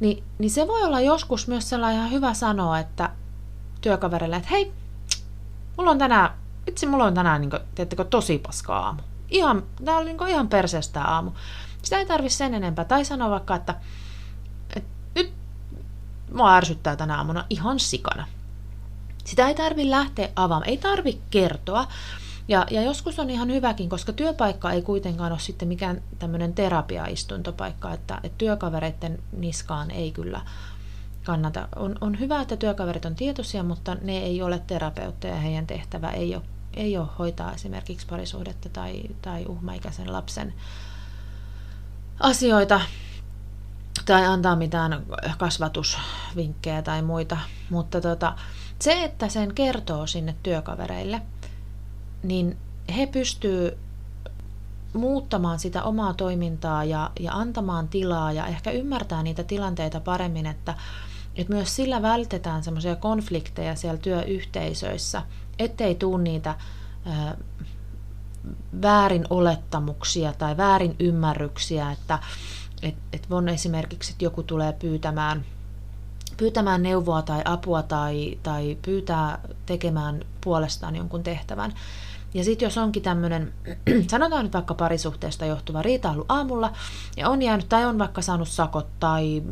niin, niin se voi olla joskus myös sellainen ihan hyvä sanoa, että työkaverille, että hei, mulla on tänään, vitsi, mulla on tänään, niin kuin, teettekö, tosi paska aamu. Ihan, tää oli niin ihan perseestä aamu. Sitä ei tarvi sen enempää. Tai sanoa vaikka, että, mua ärsyttää tänä aamuna ihan sikana. Sitä ei tarvi lähteä avaamaan, ei tarvi kertoa. Ja, ja joskus on ihan hyväkin, koska työpaikka ei kuitenkaan ole sitten mikään tämmöinen terapiaistuntopaikka, että, että työkavereiden niskaan ei kyllä kannata. On, on hyvä, että työkaverit on tietoisia, mutta ne ei ole terapeutteja ja heidän tehtävä ei ole, ei ole hoitaa esimerkiksi parisuhdetta tai, tai uhmaikäisen lapsen asioita tai antaa mitään kasvatusvinkkejä tai muita. Mutta tota, se, että sen kertoo sinne työkavereille, niin he pystyy muuttamaan sitä omaa toimintaa ja, ja antamaan tilaa ja ehkä ymmärtää niitä tilanteita paremmin, että, että myös sillä vältetään semmoisia konflikteja siellä työyhteisöissä, ettei tule niitä ää, väärin olettamuksia tai väärin ymmärryksiä, että että et on esimerkiksi, että joku tulee pyytämään, pyytämään neuvoa tai apua tai, tai pyytää tekemään puolestaan jonkun tehtävän. Ja sitten jos onkin tämmöinen, (clears throat) sanotaan nyt vaikka parisuhteesta johtuva riita ollut aamulla, ja on jäänyt tai on vaikka saanut sakot tai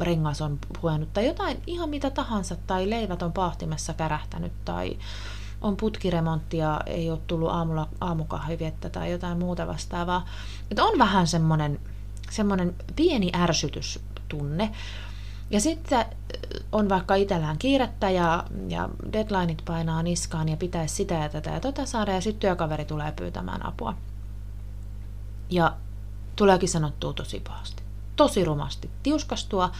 rengas on puhunut tai jotain ihan mitä tahansa, tai leivät on pahtimessa kärähtänyt tai on putkiremontti ja ei ole tullut aamulla aamukahvivettä tai jotain muuta vastaavaa. Että on vähän semmoinen semmoinen pieni ärsytystunne. Ja sitten on vaikka itsellään kiirettä ja, ja deadlineit painaa niskaan ja pitäisi sitä ja tätä ja tota saada ja sitten työkaveri tulee pyytämään apua. Ja tuleekin sanottua tosi pahasti, tosi rumasti, tiuskastua,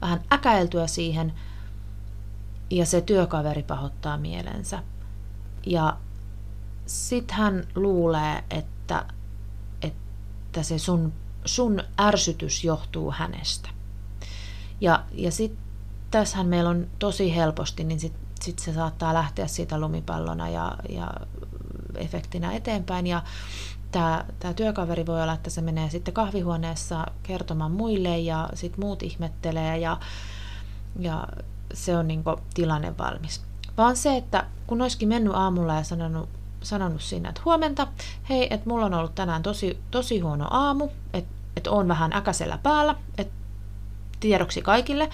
vähän äkäiltyä siihen ja se työkaveri pahoittaa mielensä. Ja sitten hän luulee, että, että se sun sun ärsytys johtuu hänestä. Ja, ja sitten tässähän meillä on tosi helposti, niin sitten sit se saattaa lähteä siitä lumipallona ja, ja efektinä eteenpäin. Ja tämä, työkaveri voi olla, että se menee sitten kahvihuoneessa kertomaan muille ja sitten muut ihmettelee ja, ja se on niin tilanne valmis. Vaan se, että kun olisikin mennyt aamulla ja sanonut, sanonut siinä, että huomenta, hei, että mulla on ollut tänään tosi, tosi huono aamu, että että on vähän äkäsellä päällä, että tiedoksi kaikille,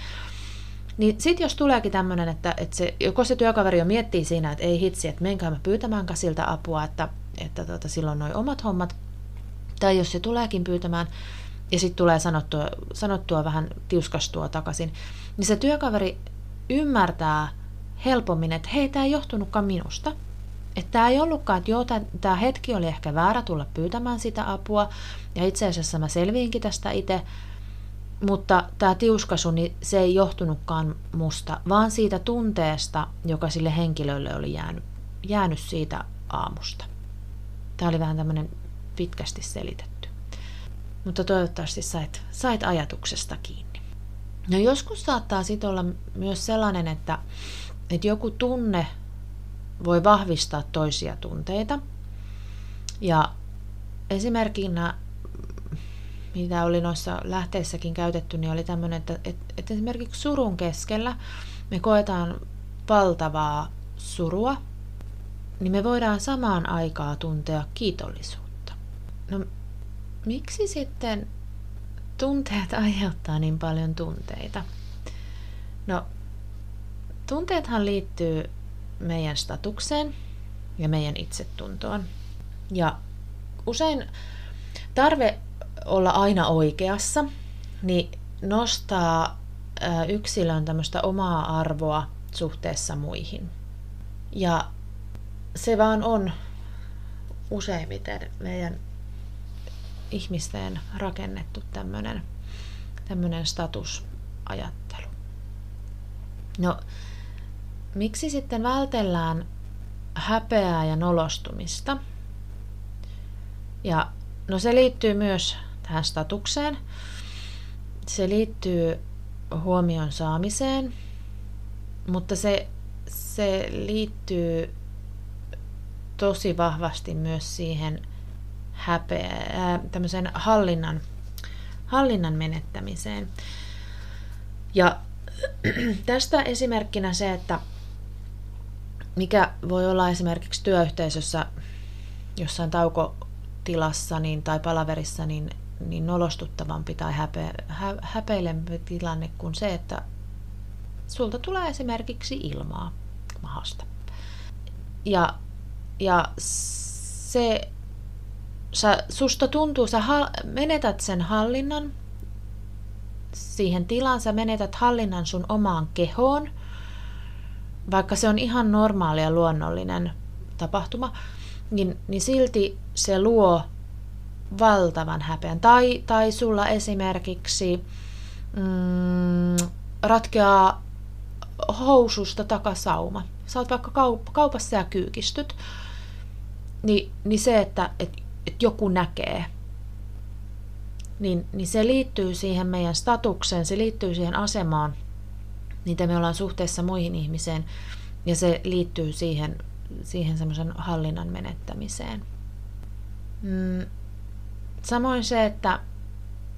niin sitten jos tuleekin tämmöinen, että, että se, joko se työkaveri jo miettii siinä, että ei hitsi, että menkää mä pyytämään siltä apua, että, että tota, silloin noin omat hommat, tai jos se tuleekin pyytämään, ja sitten tulee sanottua, sanottua vähän tiuskastua takaisin, niin se työkaveri ymmärtää helpommin, että hei, tämä ei johtunutkaan minusta. Että tämä ei ollutkaan, että joo, tämä hetki oli ehkä väärä tulla pyytämään sitä apua, ja itse asiassa mä selviinkin tästä itse, mutta tämä tiuskasu, niin se ei johtunutkaan musta, vaan siitä tunteesta, joka sille henkilölle oli jäänyt, jäänyt siitä aamusta. Tämä oli vähän tämmöinen pitkästi selitetty. Mutta toivottavasti sait, sait ajatuksesta kiinni. No joskus saattaa sitten olla myös sellainen, että, että joku tunne voi vahvistaa toisia tunteita. Ja esimerkkinä mitä oli noissa lähteissäkin käytetty, niin oli tämmöinen, että, että, esimerkiksi surun keskellä me koetaan valtavaa surua, niin me voidaan samaan aikaan tuntea kiitollisuutta. No miksi sitten tunteet aiheuttaa niin paljon tunteita? No, tunteethan liittyy meidän statukseen ja meidän itsetuntoon. Ja usein tarve olla aina oikeassa, niin nostaa yksilön tämmöistä omaa arvoa suhteessa muihin. Ja se vaan on useimmiten meidän ihmisten rakennettu tämmöinen tämmöinen statusajattelu. No, miksi sitten vältellään häpeää ja nolostumista? Ja no se liittyy myös tähän statukseen. Se liittyy huomion saamiseen, mutta se, se liittyy tosi vahvasti myös siihen häpeä, ää, tämmöisen hallinnan, hallinnan menettämiseen. Ja (clears throat) tästä esimerkkinä se, että mikä voi olla esimerkiksi työyhteisössä jossain taukotilassa niin, tai palaverissa, niin niin nolostuttavampi tai häpe, hä, häpeilempi tilanne kuin se, että sulta tulee esimerkiksi ilmaa mahasta. Ja, ja se, sä, susta tuntuu, sä hal, menetät sen hallinnan siihen tilaan, sä menetät hallinnan sun omaan kehoon, vaikka se on ihan normaali ja luonnollinen tapahtuma, niin, niin silti se luo valtavan häpeän. Tai, tai sulla esimerkiksi mm, ratkeaa housusta takasauma. Sä oot vaikka kaup- kaupassa ja kyykistyt, niin, niin se, että et, et joku näkee, niin, niin se liittyy siihen meidän statukseen, se liittyy siihen asemaan, mitä me ollaan suhteessa muihin ihmiseen, ja se liittyy siihen, siihen semmoisen hallinnan menettämiseen. Mm, Samoin se, että,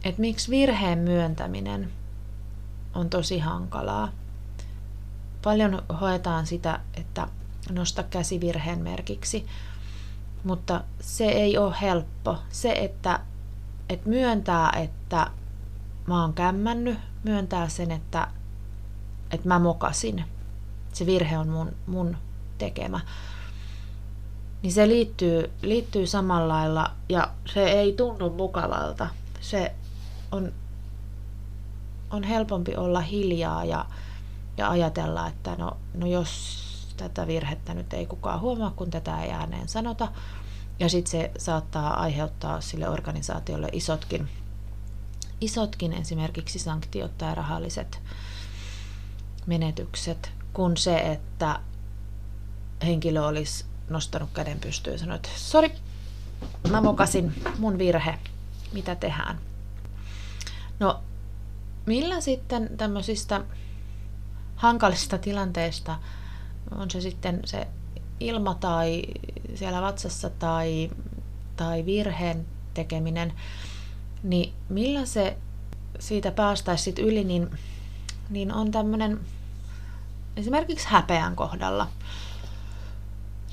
että miksi virheen myöntäminen on tosi hankalaa. Paljon hoetaan sitä, että nosta käsi virheen merkiksi, mutta se ei ole helppo. Se, että, että myöntää, että mä oon kämmännyt, myöntää sen, että, että mä mokasin. Se virhe on mun, mun tekemä niin se liittyy, liittyy samalla lailla ja se ei tunnu mukavalta. Se on, on helpompi olla hiljaa ja, ja ajatella, että no, no jos tätä virhettä nyt ei kukaan huomaa, kun tätä ei ääneen sanota, ja sitten se saattaa aiheuttaa sille organisaatiolle isotkin, isotkin esimerkiksi sanktiot tai rahalliset menetykset, kun se, että henkilö olisi nostanut käden pystyyn ja sanoi, että sori, mä mokasin, mun virhe, mitä tehdään. No, millä sitten tämmöisistä hankalista tilanteista, on se sitten se ilma tai siellä vatsassa tai, tai virheen tekeminen, niin millä se siitä päästäisiin yli, niin, niin on tämmöinen esimerkiksi häpeän kohdalla,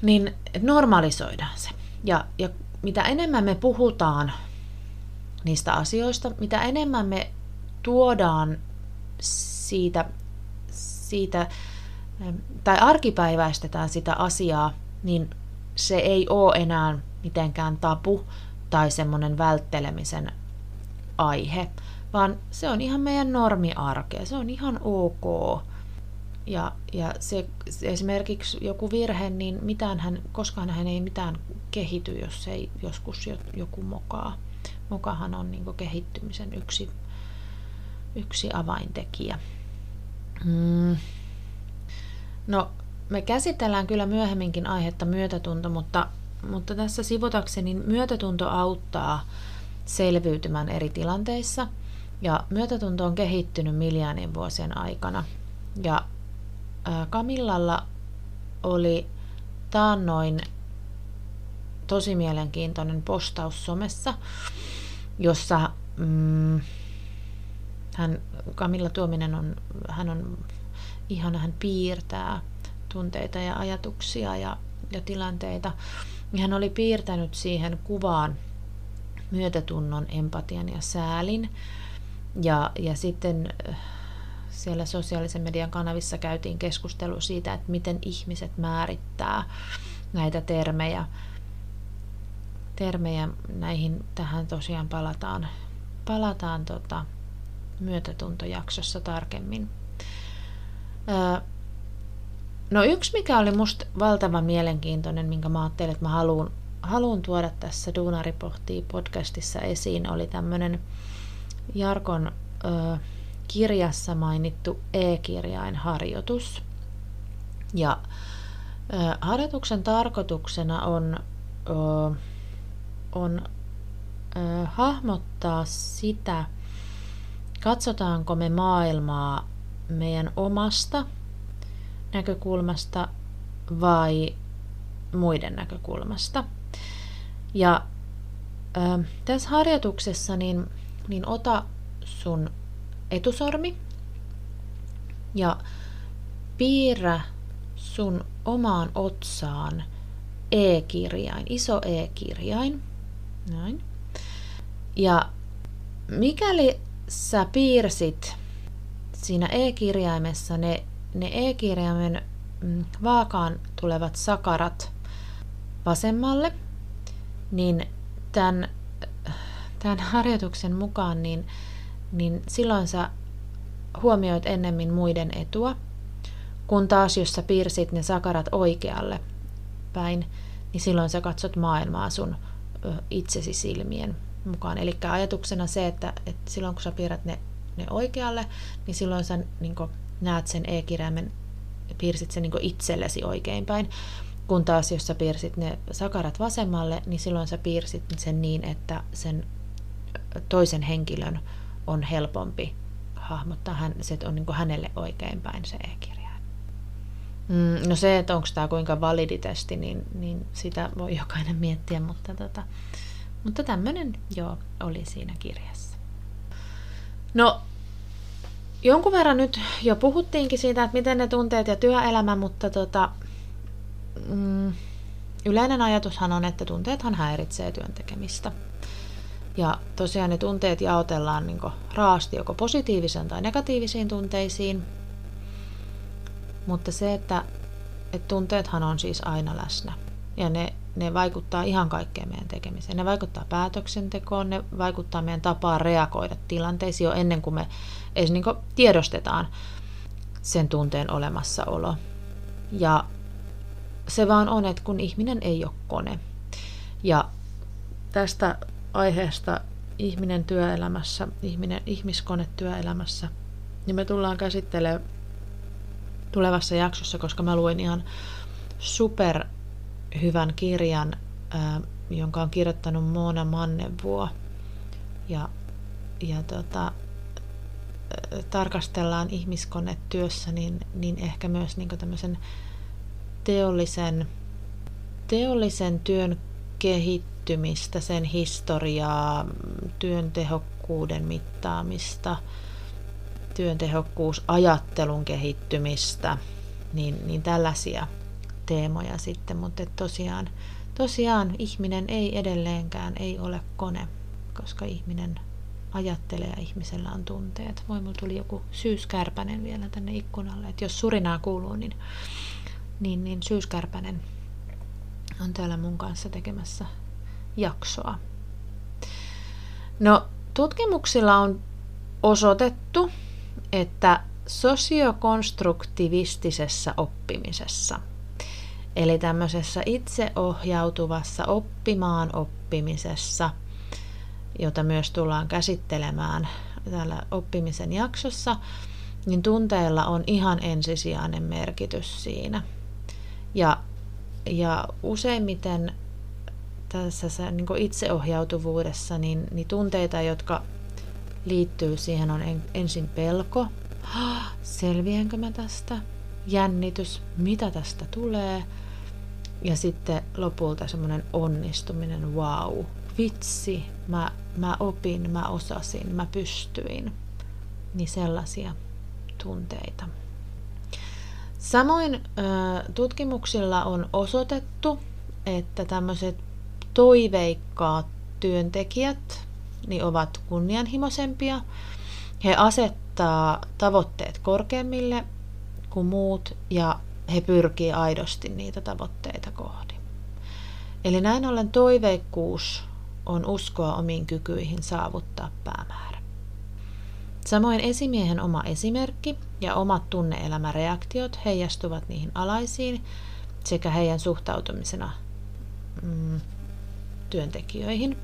niin normalisoidaan se. Ja, ja mitä enemmän me puhutaan niistä asioista, mitä enemmän me tuodaan siitä, siitä tai arkipäiväistetään sitä asiaa, niin se ei ole enää mitenkään tapu tai semmoinen välttelemisen aihe, vaan se on ihan meidän normiarkea, se on ihan ok. Ja, ja se, esimerkiksi joku virhe, niin mitään hän, koskaan hän ei mitään kehity, jos ei joskus joku mokaa. Mokahan on niin kehittymisen yksi, yksi avaintekijä. Mm. No, me käsitellään kyllä myöhemminkin aihetta myötätunto, mutta, mutta tässä sivutakseni myötätunto auttaa selviytymään eri tilanteissa. Ja myötätunto on kehittynyt miljoonien vuosien aikana. Ja Kamillalla oli taannoin tosi mielenkiintoinen postaus somessa, jossa mm, hän, Kamilla Tuominen on, hän on ihana, hän piirtää tunteita ja ajatuksia ja, ja tilanteita. Hän oli piirtänyt siihen kuvaan myötätunnon, empatian ja säälin. Ja, ja sitten siellä sosiaalisen median kanavissa käytiin keskustelu siitä, että miten ihmiset määrittää näitä termejä. Termejä näihin tähän tosiaan palataan, palataan tota, myötätuntojaksossa tarkemmin. Öö, no yksi, mikä oli musta valtavan mielenkiintoinen, minkä mä ajattelin, että mä haluan, haluan tuoda tässä Duunari pohtii podcastissa esiin, oli tämmöinen Jarkon öö, kirjassa mainittu e-kirjain harjoitus. Ja ö, harjoituksen tarkoituksena on, ö, on ö, hahmottaa sitä, katsotaanko me maailmaa meidän omasta näkökulmasta vai muiden näkökulmasta. Ja ö, tässä harjoituksessa niin, niin ota sun etusormi ja piirrä sun omaan otsaan e-kirjain, iso e-kirjain. Näin. Ja mikäli sä piirsit siinä e-kirjaimessa ne, ne e-kirjaimen mm, vaakaan tulevat sakarat vasemmalle, niin tämän, tämän harjoituksen mukaan niin niin silloin sä huomioit ennemmin muiden etua, kun taas jos sä piirsit ne sakarat oikealle päin, niin silloin sä katsot maailmaa sun itsesi silmien mukaan. Eli ajatuksena se, että, että silloin kun sä piirrät ne, ne oikealle, niin silloin sä niin näet sen e-kirjaimen, piirsit sen niin itsellesi oikeinpäin. Kun taas jos sä piirsit ne sakarat vasemmalle, niin silloin sä piirsit sen niin, että sen toisen henkilön on helpompi hahmottaa, hän, se on niin hänelle oikeinpäin se e-kirja. Mm, no se, että onko tämä kuinka validi testi, niin, niin sitä voi jokainen miettiä, mutta, tota, mutta tämmöinen joo oli siinä kirjassa. No, jonkun verran nyt jo puhuttiinkin siitä, että miten ne tunteet ja työelämä, mutta tota, mm, yleinen ajatushan on, että tunteethan häiritsee työn tekemistä. Ja tosiaan ne tunteet jaotellaan niin raasti joko positiivisen tai negatiivisiin tunteisiin. Mutta se, että, että tunteethan on siis aina läsnä. Ja ne, ne vaikuttaa ihan kaikkeen meidän tekemiseen. Ne vaikuttaa päätöksentekoon, ne vaikuttaa meidän tapaan reagoida tilanteisiin jo ennen kuin me edes niin tiedostetaan sen tunteen olemassaolo. Ja se vaan on, että kun ihminen ei ole kone. Ja tästä aiheesta ihminen työelämässä, ihminen, ihmiskone työelämässä, niin me tullaan käsittelemään tulevassa jaksossa, koska mä luin ihan super hyvän kirjan, ää, jonka on kirjoittanut Mona Mannevuo. Ja, ja tota, tarkastellaan ihmiskonetyössä, niin, niin ehkä myös niin tämmöisen teollisen, teollisen työn kehittymistä, sen historiaa, työn tehokkuuden mittaamista, työn tehokkuusajattelun kehittymistä, niin, niin tällaisia teemoja sitten, mutta tosiaan, tosiaan ihminen ei edelleenkään ei ole kone, koska ihminen ajattelee ja ihmisellä on tunteet. Voi, mulla tuli joku syyskärpänen vielä tänne ikkunalle, että jos surinaa kuuluu, niin, niin, niin syyskärpänen on täällä mun kanssa tekemässä jaksoa. No, tutkimuksilla on osoitettu, että sosiokonstruktivistisessa oppimisessa, eli tämmöisessä itseohjautuvassa oppimaan oppimisessa, jota myös tullaan käsittelemään täällä oppimisen jaksossa, niin tunteilla on ihan ensisijainen merkitys siinä. Ja, ja useimmiten tässä niin itseohjautuvuudessa, niin, niin tunteita, jotka liittyy siihen, on en, ensin pelko, selviänkö mä tästä, jännitys, mitä tästä tulee, ja sitten lopulta semmoinen onnistuminen, wow, vitsi, mä, mä opin, mä osasin, mä pystyin. Niin sellaisia tunteita. Samoin tutkimuksilla on osoitettu, että tämmöiset toiveikkaat työntekijät niin ovat kunnianhimoisempia. He asettaa tavoitteet korkeammille kuin muut ja he pyrkii aidosti niitä tavoitteita kohti. Eli näin ollen toiveikkuus on uskoa omiin kykyihin saavuttaa päämäärä. Samoin esimiehen oma esimerkki ja omat tunneelämäreaktiot heijastuvat niihin alaisiin sekä heidän suhtautumisena mm, työntekijöihin.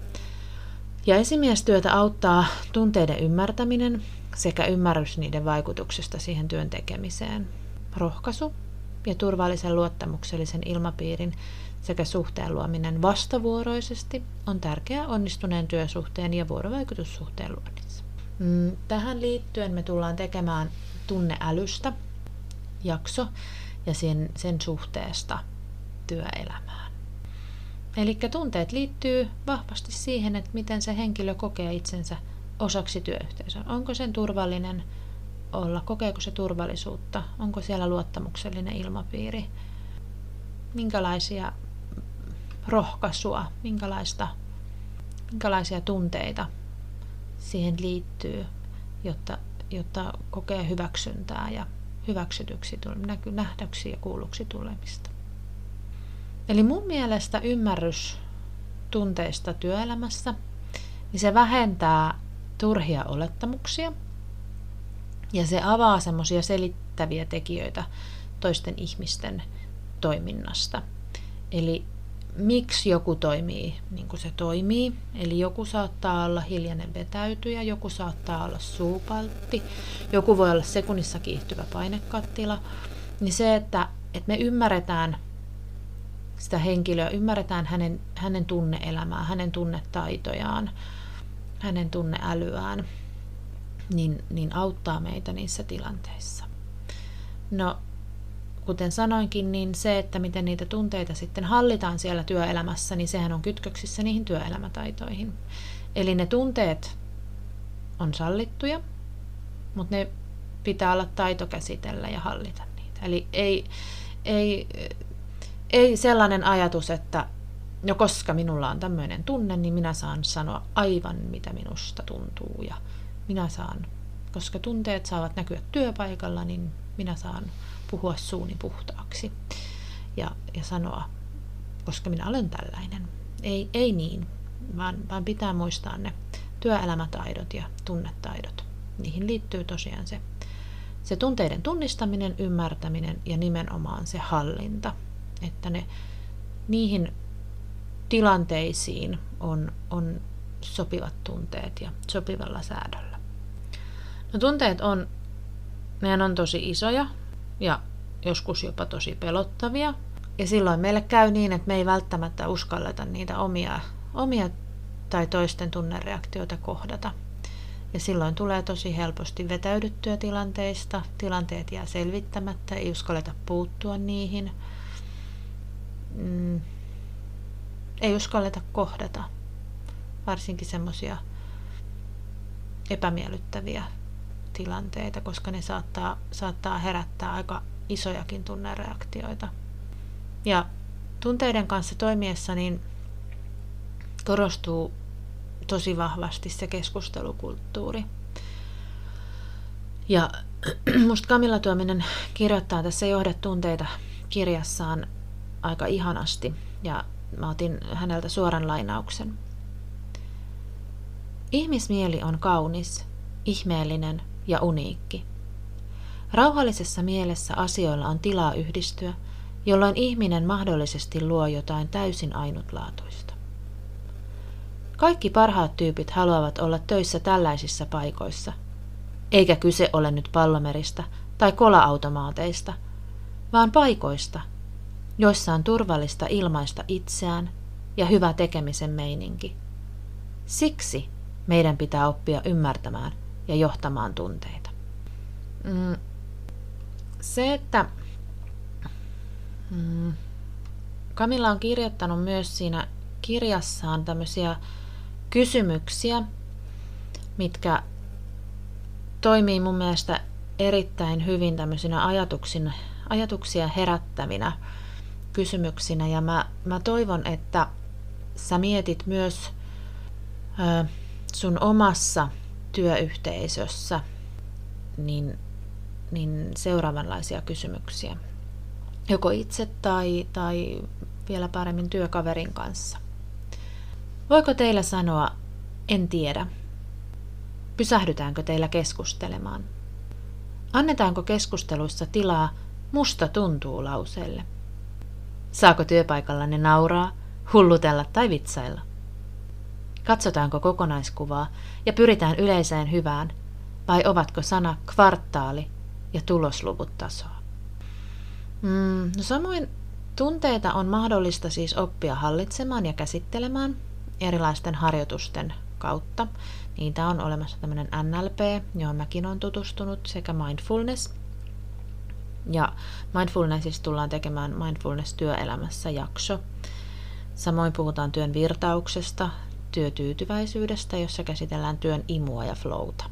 Ja esimiestyötä auttaa tunteiden ymmärtäminen sekä ymmärrys niiden vaikutuksesta siihen työn tekemiseen. Rohkaisu ja turvallisen luottamuksellisen ilmapiirin sekä suhteen luominen vastavuoroisesti on tärkeää onnistuneen työsuhteen ja vuorovaikutussuhteen luonnissa. Mm, tähän liittyen me tullaan tekemään tunneälystä jakso ja sen, sen suhteesta työelämään. Eli tunteet liittyy vahvasti siihen, että miten se henkilö kokee itsensä osaksi työyhteisöä. Onko sen turvallinen olla, kokeeko se turvallisuutta, onko siellä luottamuksellinen ilmapiiri, minkälaisia rohkaisua, minkälaista, minkälaisia tunteita siihen liittyy, jotta, jotta kokee hyväksyntää ja hyväksytyksi, nähdäksi ja kuulluksi tulemista. Eli mun mielestä ymmärrys tunteista työelämässä, niin se vähentää turhia olettamuksia ja se avaa semmoisia selittäviä tekijöitä toisten ihmisten toiminnasta. Eli miksi joku toimii niin kuin se toimii. Eli joku saattaa olla hiljainen vetäytyjä, joku saattaa olla suupaltti, joku voi olla sekunnissa kiihtyvä painekattila. Niin se, että, että me ymmärretään sitä henkilöä, ymmärretään hänen, hänen tunneelämää, hänen tunnetaitojaan, hänen tunneälyään, niin, niin auttaa meitä niissä tilanteissa. No, kuten sanoinkin, niin se, että miten niitä tunteita sitten hallitaan siellä työelämässä, niin sehän on kytköksissä niihin työelämätaitoihin. Eli ne tunteet on sallittuja, mutta ne pitää olla taito käsitellä ja hallita niitä. Eli ei, ei ei sellainen ajatus, että no koska minulla on tämmöinen tunne, niin minä saan sanoa aivan mitä minusta tuntuu ja minä saan, koska tunteet saavat näkyä työpaikalla, niin minä saan puhua suuni puhtaaksi ja, ja sanoa, koska minä olen tällainen. Ei, ei niin, vaan, vaan pitää muistaa ne työelämätaidot ja tunnetaidot. Niihin liittyy tosiaan se, se tunteiden tunnistaminen, ymmärtäminen ja nimenomaan se hallinta että ne niihin tilanteisiin on, on sopivat tunteet ja sopivalla säädöllä. No tunteet on, ne on tosi isoja ja joskus jopa tosi pelottavia. Ja silloin meille käy niin, että me ei välttämättä uskalleta niitä omia, omia tai toisten tunnereaktioita kohdata. Ja silloin tulee tosi helposti vetäydyttyä tilanteista, tilanteet jää selvittämättä, ei uskalleta puuttua niihin. Mm, ei uskalleta kohdata, varsinkin semmoisia epämiellyttäviä tilanteita, koska ne saattaa, saattaa herättää aika isojakin tunnereaktioita. Ja tunteiden kanssa toimiessa niin korostuu tosi vahvasti se keskustelukulttuuri. Ja (clears throat) musta Kamilla Tuominen kirjoittaa tässä Johdat tunteita kirjassaan aika ihanasti ja mä otin häneltä suoran lainauksen. Ihmismieli on kaunis, ihmeellinen ja uniikki. Rauhallisessa mielessä asioilla on tilaa yhdistyä, jolloin ihminen mahdollisesti luo jotain täysin ainutlaatuista. Kaikki parhaat tyypit haluavat olla töissä tällaisissa paikoissa, eikä kyse ole nyt pallomeristä tai kola-automaateista, vaan paikoista, joissa on turvallista ilmaista itseään ja hyvä tekemisen meininki. Siksi meidän pitää oppia ymmärtämään ja johtamaan tunteita. Mm. Se, että mm, Kamilla on kirjoittanut myös siinä kirjassaan tämmöisiä kysymyksiä, mitkä toimii mun mielestä erittäin hyvin tämmöisinä ajatuksin, ajatuksia herättävinä kysymyksinä. Ja mä, mä toivon, että sä mietit myös ö, sun omassa työyhteisössä niin, niin seuraavanlaisia kysymyksiä. Joko itse tai, tai vielä paremmin työkaverin kanssa. Voiko teillä sanoa, en tiedä? Pysähdytäänkö teillä keskustelemaan? Annetaanko keskusteluissa tilaa musta tuntuu lauseelle? Saako työpaikallanne nauraa, hullutella tai vitsailla? Katsotaanko kokonaiskuvaa ja pyritään yleiseen hyvään, vai ovatko sana kvartaali ja tulosluvut tasoa? Mm, no samoin tunteita on mahdollista siis oppia hallitsemaan ja käsittelemään erilaisten harjoitusten kautta. Niitä on olemassa tämmöinen NLP, johon mäkin olen tutustunut, sekä mindfulness. Ja mindfulnessista tullaan tekemään mindfulness työelämässä jakso. Samoin puhutaan työn virtauksesta, työtyytyväisyydestä, jossa käsitellään työn imua ja flowta.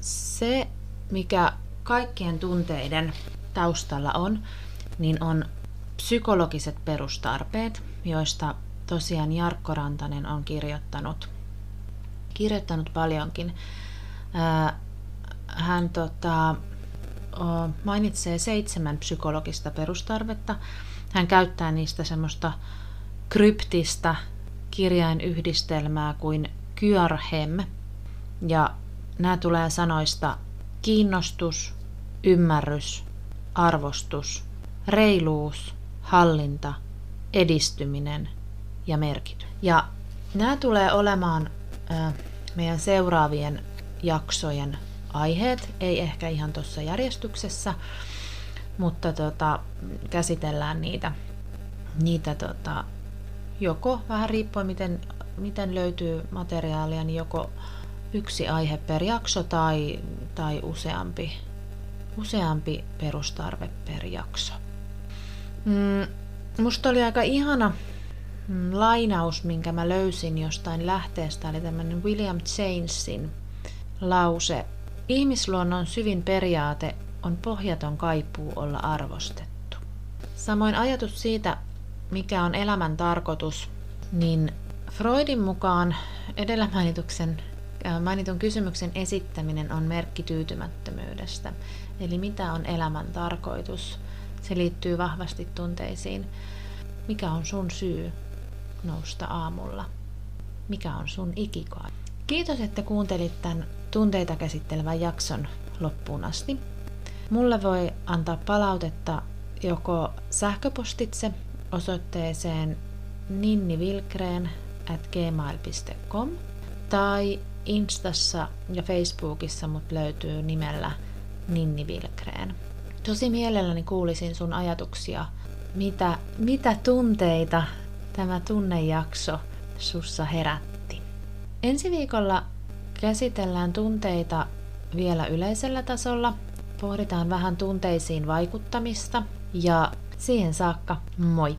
Se, mikä kaikkien tunteiden taustalla on, niin on psykologiset perustarpeet, joista tosiaan Jarkko Rantanen on kirjoittanut, kirjoittanut paljonkin. Hän tota, mainitsee seitsemän psykologista perustarvetta. Hän käyttää niistä semmoista kryptistä kirjainyhdistelmää kuin kyarhem. Ja nämä tulee sanoista kiinnostus, ymmärrys, arvostus, reiluus, hallinta, edistyminen ja merkitys. Ja nämä tulee olemaan meidän seuraavien jaksojen aiheet, ei ehkä ihan tuossa järjestyksessä, mutta tota, käsitellään niitä, niitä tota, joko vähän riippuen miten, miten löytyy materiaalia, niin joko yksi aihe per jakso tai, tai useampi, useampi perustarve per jakso. Mm, musta oli aika ihana mm, lainaus, minkä mä löysin jostain lähteestä, oli tämmöinen William Jamesin lause. Ihmisluonnon syvin periaate on pohjaton kaipuu olla arvostettu. Samoin ajatus siitä, mikä on elämän tarkoitus, niin Freudin mukaan edellä mainituksen, äh, mainitun kysymyksen esittäminen on merkki tyytymättömyydestä. Eli mitä on elämän tarkoitus? Se liittyy vahvasti tunteisiin. Mikä on sun syy nousta aamulla? Mikä on sun ikikai? Kiitos, että kuuntelit tämän tunteita käsittelevän jakson loppuun asti. Mulle voi antaa palautetta joko sähköpostitse osoitteeseen ninnivilkreen at gmail.com tai Instassa ja Facebookissa mut löytyy nimellä Ninni Vilkreen. Tosi mielelläni kuulisin sun ajatuksia, mitä, mitä tunteita tämä tunnejakso sussa herätti. Ensi viikolla Käsitellään tunteita vielä yleisellä tasolla, pohditaan vähän tunteisiin vaikuttamista ja siihen saakka moi!